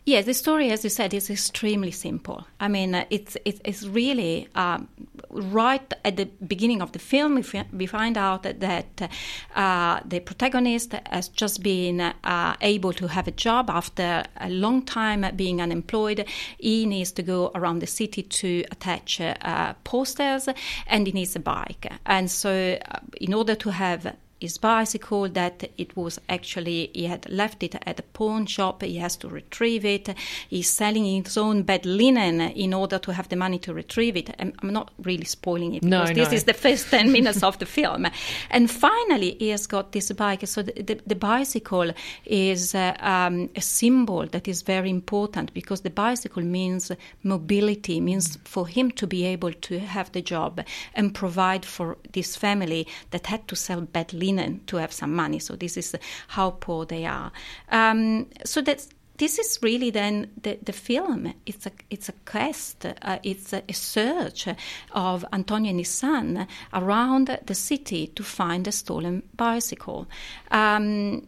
Yes, the story, as you said, is extremely simple. I mean, uh, it's it's really um, right at the beginning of the film. We find out that uh, the protagonist has just been uh, able to have a job after a long time being unemployed. He needs to go around the city to attach uh, posters, and he needs a bike. And so, uh, in order to have his bicycle that it was actually he had left it at a pawn shop he has to retrieve it he's selling his own bed linen in order to have the money to retrieve it. I'm, I'm not really spoiling it because no, this is the first 10 minutes of the film. And finally he has got this bike. So the, the, the bicycle is uh, um, a symbol that is very important because the bicycle means mobility means for him to be able to have the job and provide for this family that had to sell bed linen linen to have some money. So this is how poor they are. Um, so that's this is really then the, the film. It's a it's a quest. Uh, it's a, a, search of Antonio and his son around the city to find a stolen bicycle, um,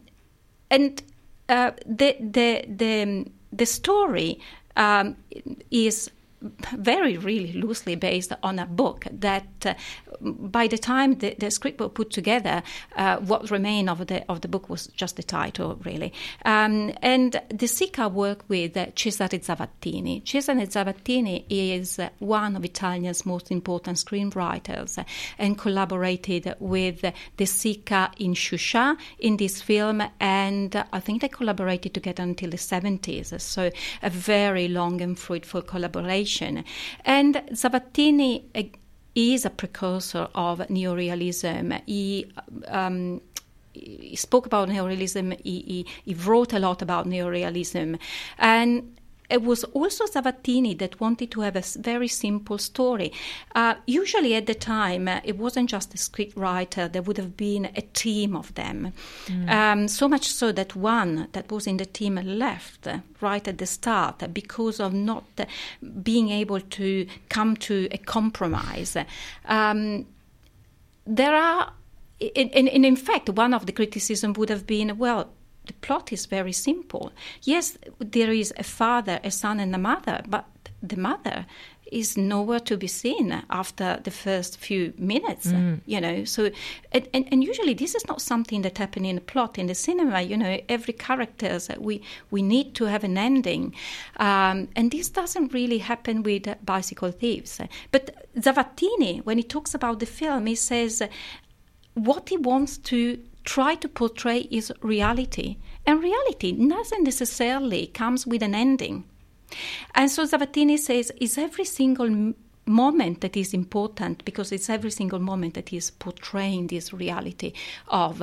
and uh, the the the the story um, is very, really loosely based on a book that uh, by the time the, the, script was put together, uh, what remained of the, of the book was just the title, really. Um, and De Sica worked with uh, Cesare Zavattini. Cesare Zavattini is one of Italia's most important screenwriters and collaborated with De Sica in Sciuscià in this film, and I think they collaborated together until the 70s. So a very long and fruitful collaboration. And Zavattini is a precursor of neorealism. He um, he spoke about neorealism. He, he, he, wrote a lot about neorealism, and it was also Zavattini that wanted to have a very simple story. Uh, usually at the time, uh, it wasn't just a script writer, there would have been a team of them. Mm. Um, so much so that one that was in the team left right at the start because of not being able to come to a compromise. Um, there are and, in fact, one of the criticism would have been, well, the plot is very simple. Yes, there is a father, a son, and a mother, but the mother is nowhere to be seen after the first few minutes mm. you know so and, and, and, usually this is not something that happens in a plot in the cinema you know every character we we need to have an ending um, and this doesn't really happen with bicycle thieves but zavattini when he talks about the film he says what he wants to try to portray is reality. And reality doesn't necessarily comes with an ending. And so Zavattini says, is every single moment that is important because it's every single moment that is portraying this reality of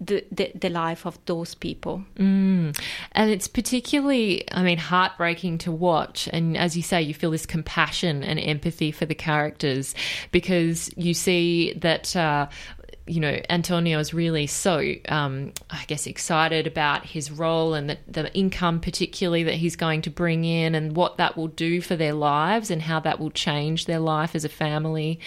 the, the, the, life of those people. Mm. And it's particularly, I mean, heartbreaking to watch. And as you say, you feel this compassion and empathy for the characters because you see that uh, you know, Antonio is really so, um, I guess, excited about his role and the, the income, particularly that he's going to bring in, and what that will do for their lives and how that will change their life as a family.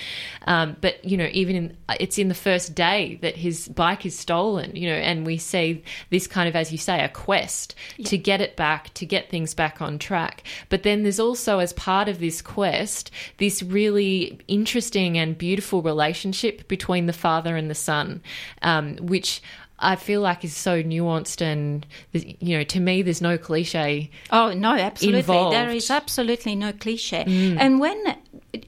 Um, but you know, even in, it's in the first day that his bike is stolen, you know, and we see this kind of, as you say, a quest yeah. to get it back, to get things back on track. But then there's also, as part of this quest, this really interesting and beautiful relationship between the father and the son, um, which I feel like is so nuanced and you know to me there's no cliche. Oh no, absolutely. Involved. There is absolutely no cliche. Mm. And when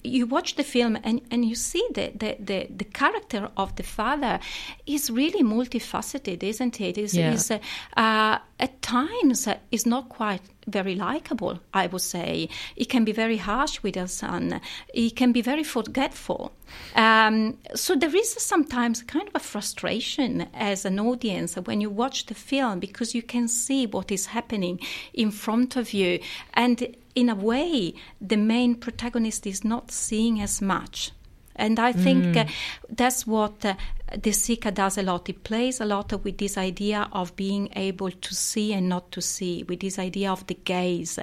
you watch the film and, and you see the, the, the, the, character of the father is really multifaceted, isn't it? Is yeah. is uh, uh, at times uh, is not quite very likable. I would say he can be very harsh with his son. He can be very forgetful. Um, so there is sometimes kind of a frustration as an audience when you watch the film because you can see what is happening in front of you and in a way, the main protagonist is not seeing as much. And I think mm. uh, that's what uh, De Sica does a lot. It plays a lot with this idea of being able to see and not to see, with this idea of the gaze.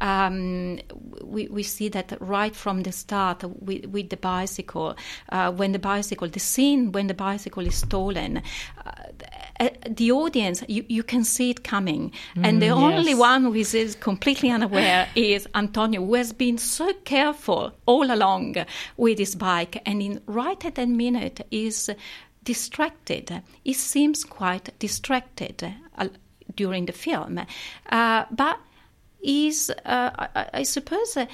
Um, we, we see that right from the start with, with the bicycle, uh, when the bicycle, the scene when the bicycle is stolen, uh, uh the audience, you, you can see it coming. Mm, and the yes. only one who is, is completely unaware is Antonio, who has been so careful all along with his bike. And in right at that minute is distracted. He seems quite distracted uh, during the film, uh, but is uh, I, I, suppose. Uh,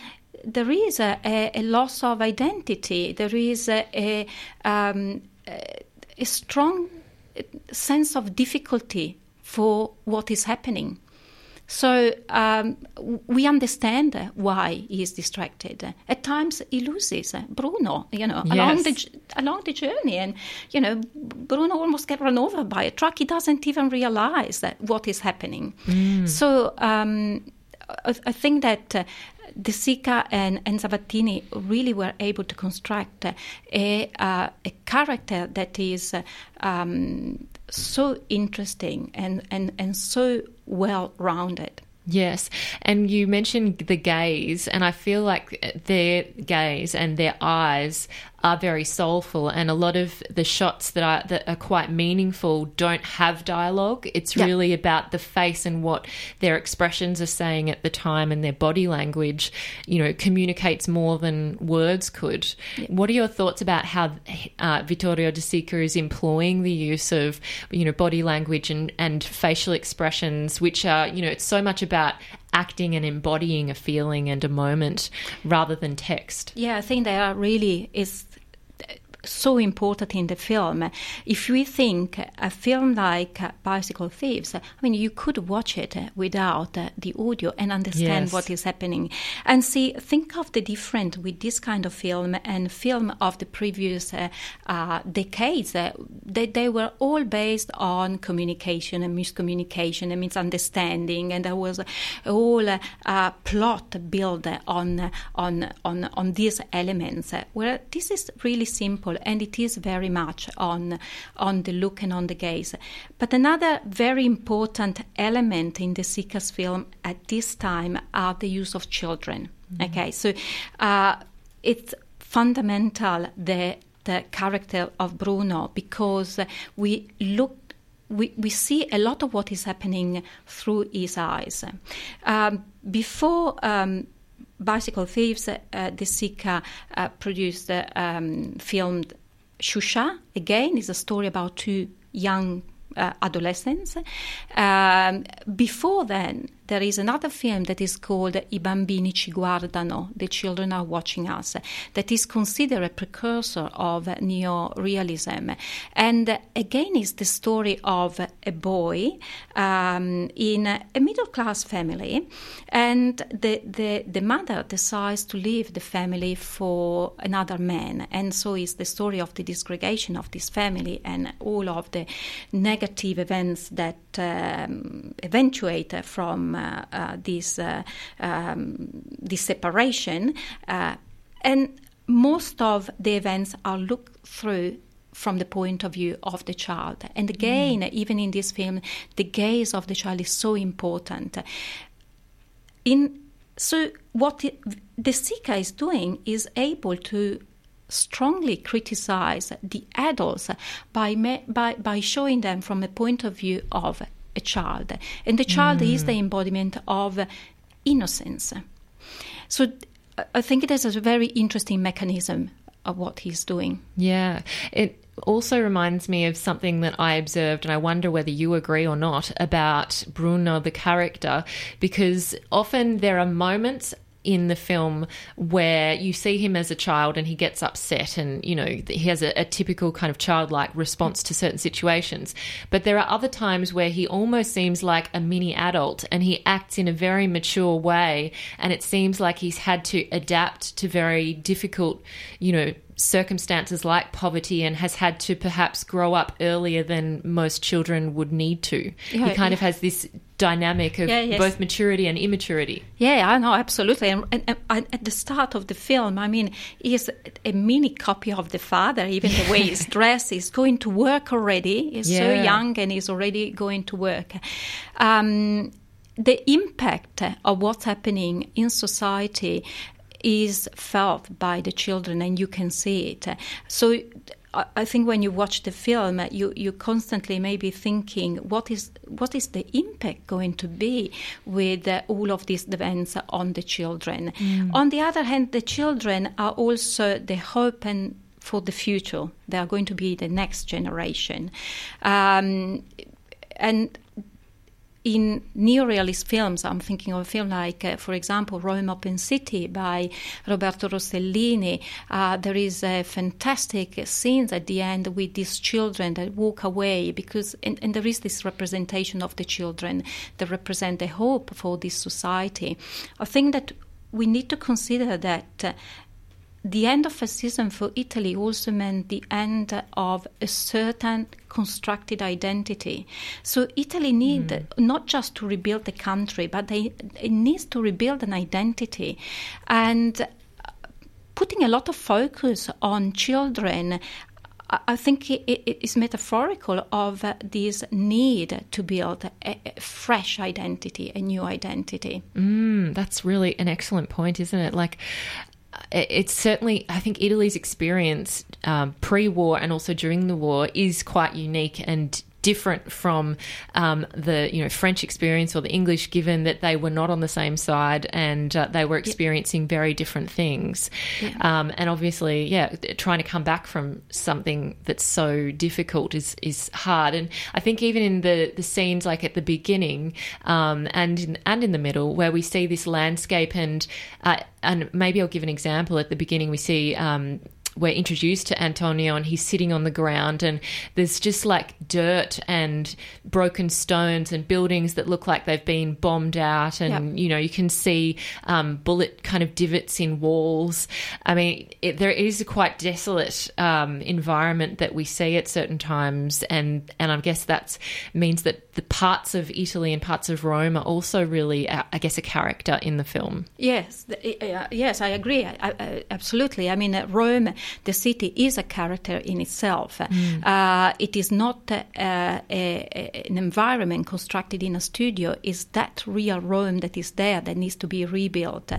there is a, a, loss of identity. There is a, a, um, a strong sense of difficulty for what is happening. So um, we understand why he is distracted. At times he loses Bruno, you know, yes. along the along the journey, and you know, Bruno almost get run over by a truck. He doesn't even realize that what is happening. Mm. So um, I, I, think that. Uh, De Sica and, and Zavattini really were able to construct a, uh, a character that is um, so interesting and, and, and so well rounded. Yes. And you mentioned the gaze, and I feel like their gaze and their eyes are very soulful, and a lot of the shots that are that are quite meaningful don't have dialogue. It's Yeah. really about the face and what their expressions are saying at the time, and their body language. You know, communicates more than words could. What are your thoughts about how uh, Vittorio De Sica is employing the use of you know body language and and facial expressions, which are you know it's so much about acting and embodying a feeling and a moment rather than text. Yeah, I think they are really is so important in the film. If we think a film like Bicycle Thieves, I mean, you could watch it without the audio and understand Yes. what is happening. And see, think of the difference with this kind of film and film of the previous uh, uh, decades. Uh, they, they were all based on communication and miscommunication and misunderstanding, and there was a whole uh, uh, plot built on on on on these elements. Where this is really simple and it is very much on on the look and on the gaze. But another very important element in De Sica's film at this time are the use of children. Okay, so uh, it's fundamental the the character of Bruno because we look we, we see a lot of what is happening through his eyes. Um, before um, Bicycle Thieves, uh, De Sica uh, produced, uh, um, filmed Sciuscià. Again, is a story about two young uh, adolescents. Um, before then, there is another film that is called I bambini ci guardano, The Children Are Watching Us, that is considered a precursor of neorealism. And again, is the story of a boy um, in a middle class family, and the, the, the mother decides to leave the family for another man. And so is the story of the disgregation of this family and all of the negative events that um, eventuate from uh, uh, this, uh, um, this separation. And most of the events are looked through from the point of view of the child. And again, even in this film, the gaze of the child is so important. In so what it, De Sica is doing is able to strongly criticize the adults by, by by showing them from a point of view of a child, and the child is mm. the embodiment of innocence. So I- I think it is a very interesting mechanism of what he's doing. Yeah. It also reminds me of something that I observed, and I wonder whether you agree or not about Bruno, the character, because often there are moments in the film where you see him as a child and he gets upset and you know he has a, a typical kind of childlike response to certain situations but there are other times where he almost seems like a mini adult and he acts in a very mature way and it seems like he's had to adapt to very difficult you know circumstances like poverty and has had to perhaps grow up earlier than most children would need to. Yeah, he kind of has this dynamic of Yeah, yes. both maturity and immaturity. Yeah, I know absolutely. And, and, and at the start of the film, I mean, he's a mini copy of the father. Even the way he's dressed, he's going to work already. He's so young and he's already going to work. Um, the impact of what's happening in society is felt by the children, and you can see it. So. I- think when you watch the film, you you constantly may be thinking, what is what is the impact going to be with uh, all of these events on the children? On the other hand, the children are also the hope and for the future. They are going to be the next generation, um, and in neorealist films, I'm thinking of a film like, uh, for example, Rome Open City by Roberto Rossellini. Uh, there is a fantastic scenes at the end with these children that walk away because, and, and there is this representation of the children that represent the hope for this society. I think that we need to consider that. The end of fascism for Italy also meant the end of a certain constructed identity. So Italy needs not just to rebuild the country, but they, it needs to rebuild an identity. And uh, putting a lot of focus on children. I- think it is metaphorical of uh, this need to build a, a fresh identity, a new identity. Mm, that's really an excellent point, isn't it? Like, it's certainly, I think Italy's experience um, pre war and also during the war is quite unique and different from um, the you know French experience or the English, given that they were not on the same side and uh, they were experiencing yeah. very different things. Yeah. Um, and obviously, yeah, trying to come back from something that's so difficult is is hard. And I think even in the the scenes like at the beginning um, and in, and in the middle, where we see this landscape and uh, and maybe I'll give an example. At the beginning, we see um, we're introduced to Antonio and he's sitting on the ground and there's just like dirt and broken stones and buildings that look like they've been bombed out and yep. you know you can see um, bullet kind of divots in walls. I mean it, there is a quite desolate um, environment that we see at certain times and and I guess that means that the parts of Italy and parts of Rome are also really uh, I guess a character in the film. Yes, uh, yes, I agree. I, I, absolutely. I mean, uh, Rome the city is a character in itself. Mm. Uh, it is not uh, a, a, an environment constructed in a studio. It's that real Rome that is there that needs to be rebuilt.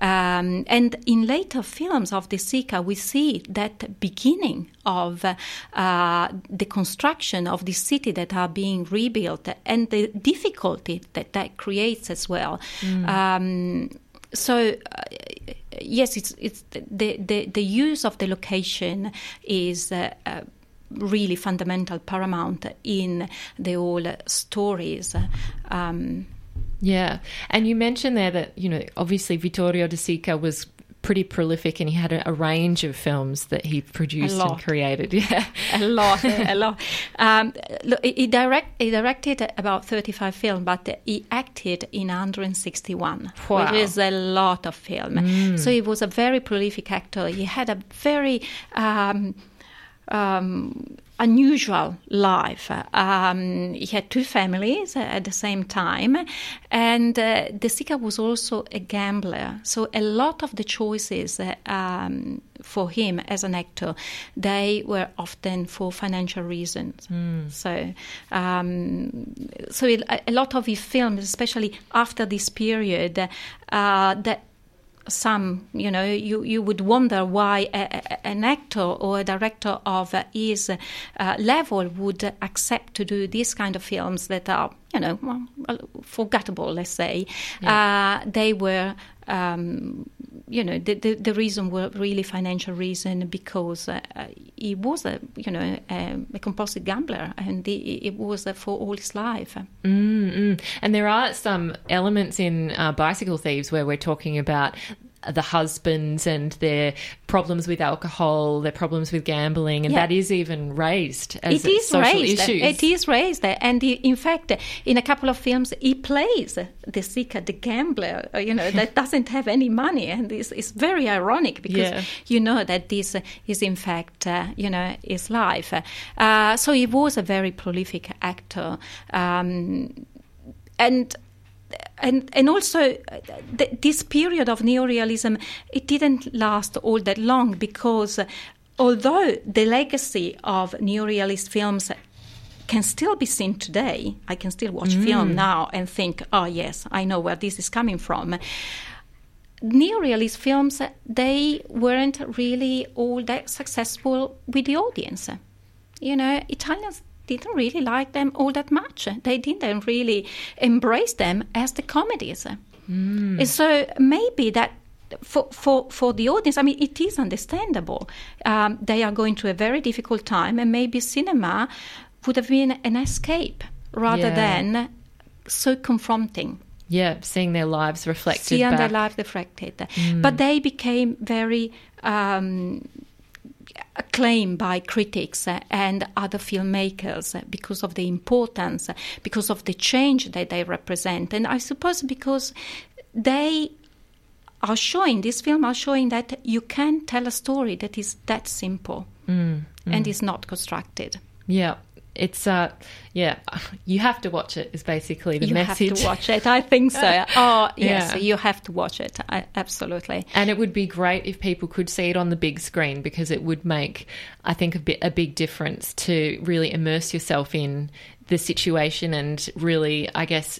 Um, and in later films of De Sica, we see that beginning of uh, the construction of the city that are being rebuilt and the difficulty that that creates as well. Mm. Um, so uh, yes, it's it's the, the the use of the location is. Uh, uh, really fundamental, paramount in the whole stories. Um, yeah, and you mentioned there that you know obviously Vittorio De Sica was pretty prolific and he had a, a range of films that he produced and created. Yeah, a lot, a lot. Um, he, direct, he directed about 35 films, but he acted in 161, wow. which is a lot of film. Mm. So he was a very prolific actor. He had a very um, um, unusual life. Um, he had two families at the same time, and uh, De Sica was also a gambler. So a lot of the choices uh, um, for him as an actor, they were often for financial reasons. Mm. So, um, so a lot of his films, especially after this period, uh, that some, you know, you, you would wonder why a, a, an actor or a director of his uh, level would accept to do these kind of films that are, you know, well, forgettable, let's say. Yeah. Uh, they were um, you know, the, the, the, reason were really financial reason because uh, he was a, you know, a, a compulsive gambler and he, it was for all his life. Mm-hmm. And there are some elements in uh, Bicycle Thieves where we're talking about the husbands and their problems with alcohol, their problems with gambling, and yeah. that is even raised as it is social raised. issues. It is raised, and in fact, in a couple of films, he plays De Sica, the gambler, uh, you know, that doesn't have any money, and it's, it's very ironic because yeah. you know that this is in fact, uh, you know, his life. Uh, so he was a very prolific actor, um, and and and also uh, th- this period of neorealism it didn't last all that long because uh, although the legacy of neorealist films can still be seen today i can still watch mm. film now and think oh yes i know where this is coming from neorealist films uh, they weren't really all that successful with the audience you know italians didn't really like them all that much. They didn't really embrace them as the comedies. Mm. So maybe that for, for, for the audience, I mean, it is understandable. Um, they are going through a very difficult time, and maybe cinema would have been an escape rather yeah. than so confronting. Yeah, seeing their lives reflected. Seeing back. their lives reflected. Mm. But they became very um, acclaimed by critics and other filmmakers because of the importance, because of the change that they represent. And I suppose because they are showing, this film are showing that you can tell a story that is that simple mm, mm. and is not constructed. Yeah, it's uh yeah you have to watch it is basically the you message you have to watch it. I think so. Oh yes yeah. you have to watch it. I, absolutely. And it would be great if people could see it on the big screen because it would make i think a bit a big difference to really immerse yourself in the situation and really i guess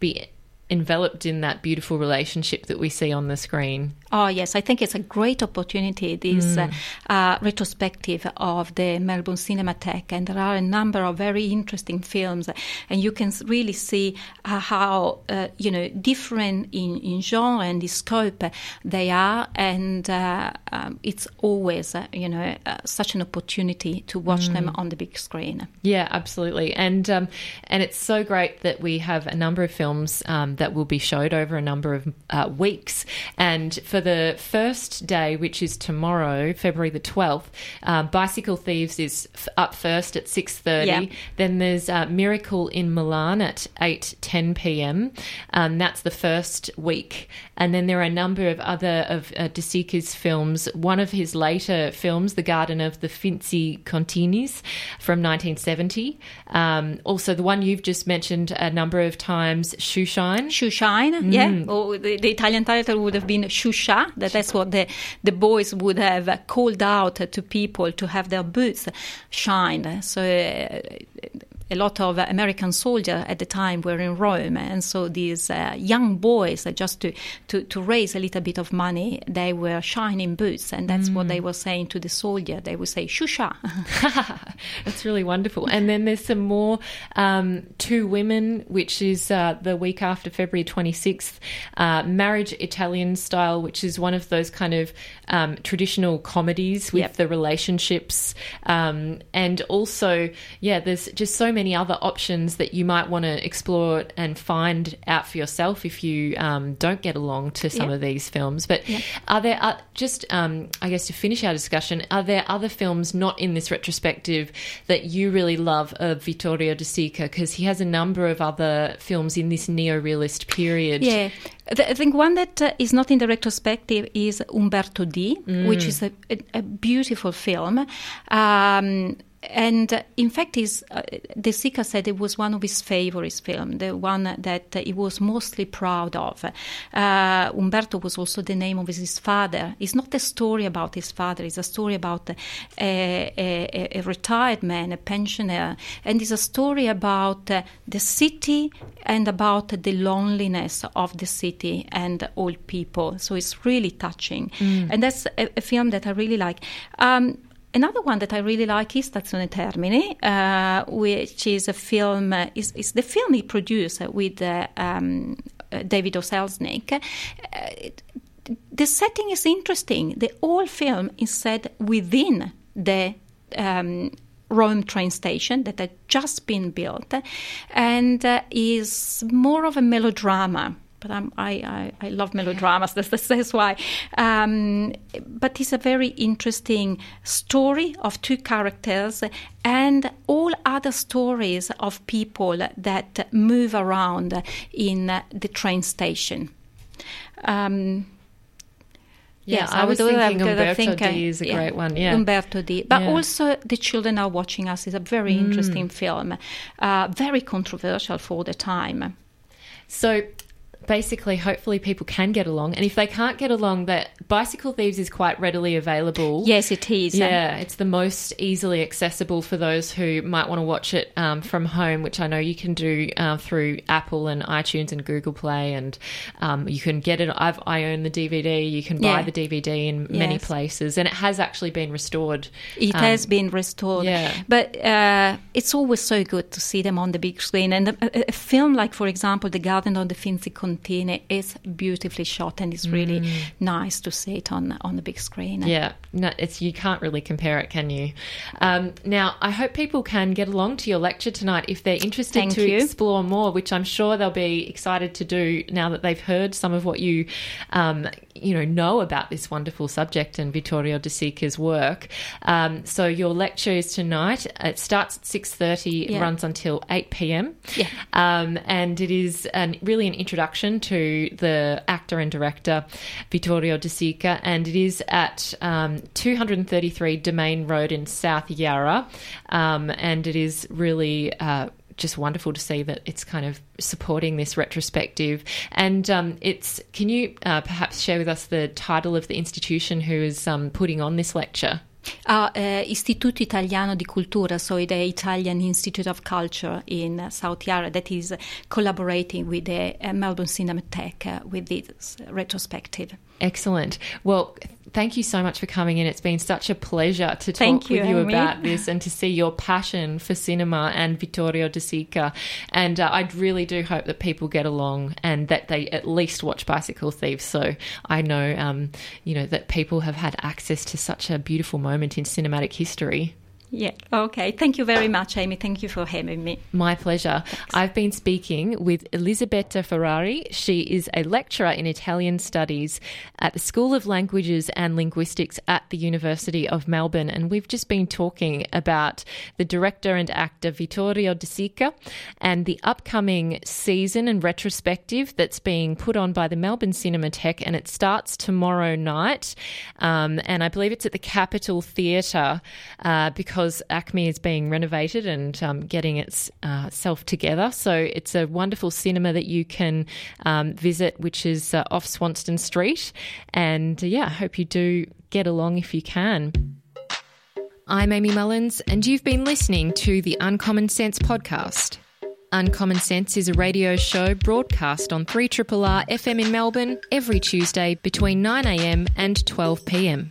be enveloped in that beautiful relationship that we see on the screen. Oh, yes, I think it's a great opportunity, this mm. uh, uh, retrospective of the Melbourne Cinematheque. And there are a number of very interesting films, and you can really see uh, how, uh, you know, different in, in genre and in scope they are. And uh, um, it's always, uh, you know, such an opportunity to watch mm. them on the big screen. Yeah, absolutely. And, um, and it's so great that we have a number of films um, that will be showed over a number of weeks. And for the first day, which is tomorrow, February the 12th, uh, Bicycle Thieves is f- up first at 6.30. Yeah. Then there's uh, Miracle in Milan at 8.10 p.m. Um, that's the first week. And then there are a number of other of uh, De Sica's films. One of his later films, The Garden of the Finzi Continis from 1970. Um, also, the one you've just mentioned a number of times, Shoeshine. Shoeshine, mm. yeah. Or the, the, Italian title would have been Sciuscià. That that's what the, the boys would have called out to people to have their boots shine. So uh, a lot of American soldiers at the time were in Rome, and so these uh, young boys, uh, just to, to, to, raise a little bit of money, they were shining boots, and that's mm. what they mm. were saying to the soldier. They would say "shusha." that's really wonderful. And then there's some more um, two women, which is uh, the week after February 26th, uh, marriage Italian style, which is one of those kind of um, traditional comedies with yep. the relationships, um, and also yeah, there's just so many other options that you might want to explore and find out for yourself if you um, don't get along to some of these films. But are there uh, just, um, I guess, to finish our discussion, are there other films not in this retrospective that you really love of Vittorio De Sica? Because he has a number of other films in this neo-realist period. Yeah, I think one that uh, is not in the retrospective is Umberto D, mm. which is a, a, a beautiful film. Um, and in fact, his, uh, De Sica said it was one of his favorite films, the one that he was mostly proud of. Uh, Umberto was also the name of his father. It's not a story about his father, it's a story about a, a, a retired man, a pensioner, and it's a story about uh, the city and about the loneliness of the city and old people. So it's really touching. Mm. And that's a, a, film that I really like. Um, Another one that I really like is Stazione Termini, uh, which is a film, uh, is, is the film he produced with uh, um, uh, David O. Uh, the setting is interesting. The whole film is set within the um, Rome train station that had just been built and uh, is more of a melodrama but I, I, I love melodramas. That's, that's why. Um, but it's a very interesting story of two characters and all other stories of people that move around in the train station. Um, Yes, I, I was thinking Umberto think, D is a yeah, great one. Yeah, Umberto D. But yeah. also, The Children Are Watching Us is a very mm. interesting film, uh, very controversial for the time. So, basically, hopefully, people can get along. And if they can't get along, that Bicycle Thieves is quite readily available. Yes, it is. Yeah, it's the most easily accessible for those who might want to watch it um, from home, which I know you can do uh, through Apple and iTunes and Google Play, and um, you can get it. I've, I own the DVD. You can buy yeah. the DVD in yes. many places, and it has actually been restored. It um, has been restored. Yeah, but uh, it's always so good to see them on the big screen. And a, a film like, for example, The Garden of the Finzi Contini is beautifully shot, and it's really mm. nice to see it on on the big screen. Yeah, no, it's you can't really compare it, can you? Um, now, I hope people can get along to your lecture tonight if they're interested Thank to you. explore more, which I'm sure they'll be excited to do now that they've heard some of what you, um, you know, know about this wonderful subject and Vittorio De Sica's work. Um, so your lecture is tonight. It starts at six thirty, yeah. runs until eight pm. Yeah, um, and it is an, really an introduction to the actor and director Vittorio De Sica and it is at um, 233 Domain Road in South Yarra, um, and it is really. Uh, just wonderful to see that it's kind of supporting this retrospective. And um, it's can you uh, perhaps share with us the title of the institution who is um, putting on this lecture? Uh, uh, Istituto Italiano di Cultura, so the Italian Institute of Culture in uh, South Yarra, that is collaborating with the uh, Melbourne Cinematheque with this retrospective. Excellent. Well, thank you so much for coming in. It's been such a pleasure to talk you, with you Amy. about this and to see your passion for cinema and Vittorio De Sica. And uh, I really do hope that people get along and that they at least watch Bicycle Thieves. So I know, um, you know, that people have had access to such a beautiful moment in cinematic history. Yeah, okay. Thank you very much, Amy. Thank you for having me. My pleasure. I've been speaking with Elisabetta Ferrari. She is a lecturer in Italian studies at the School of Languages and Linguistics at the University of Melbourne. And we've just been talking about the director and actor Vittorio De Sica and the upcoming season and retrospective that's being put on by the Melbourne Cinematheque. And it starts tomorrow night. Um, and I believe it's at the Capitol Theatre uh, because ACMI is being renovated and um, getting itself uh, together. So it's a wonderful cinema that you can um, visit, which is uh, off Swanston Street. And uh, yeah, I hope you do get along if you can. I'm Amy Mullins, and you've been listening to the Uncommon Sense podcast. Uncommon Sense is a radio show broadcast on 3RRR FM in Melbourne every Tuesday between 9am and 12pm.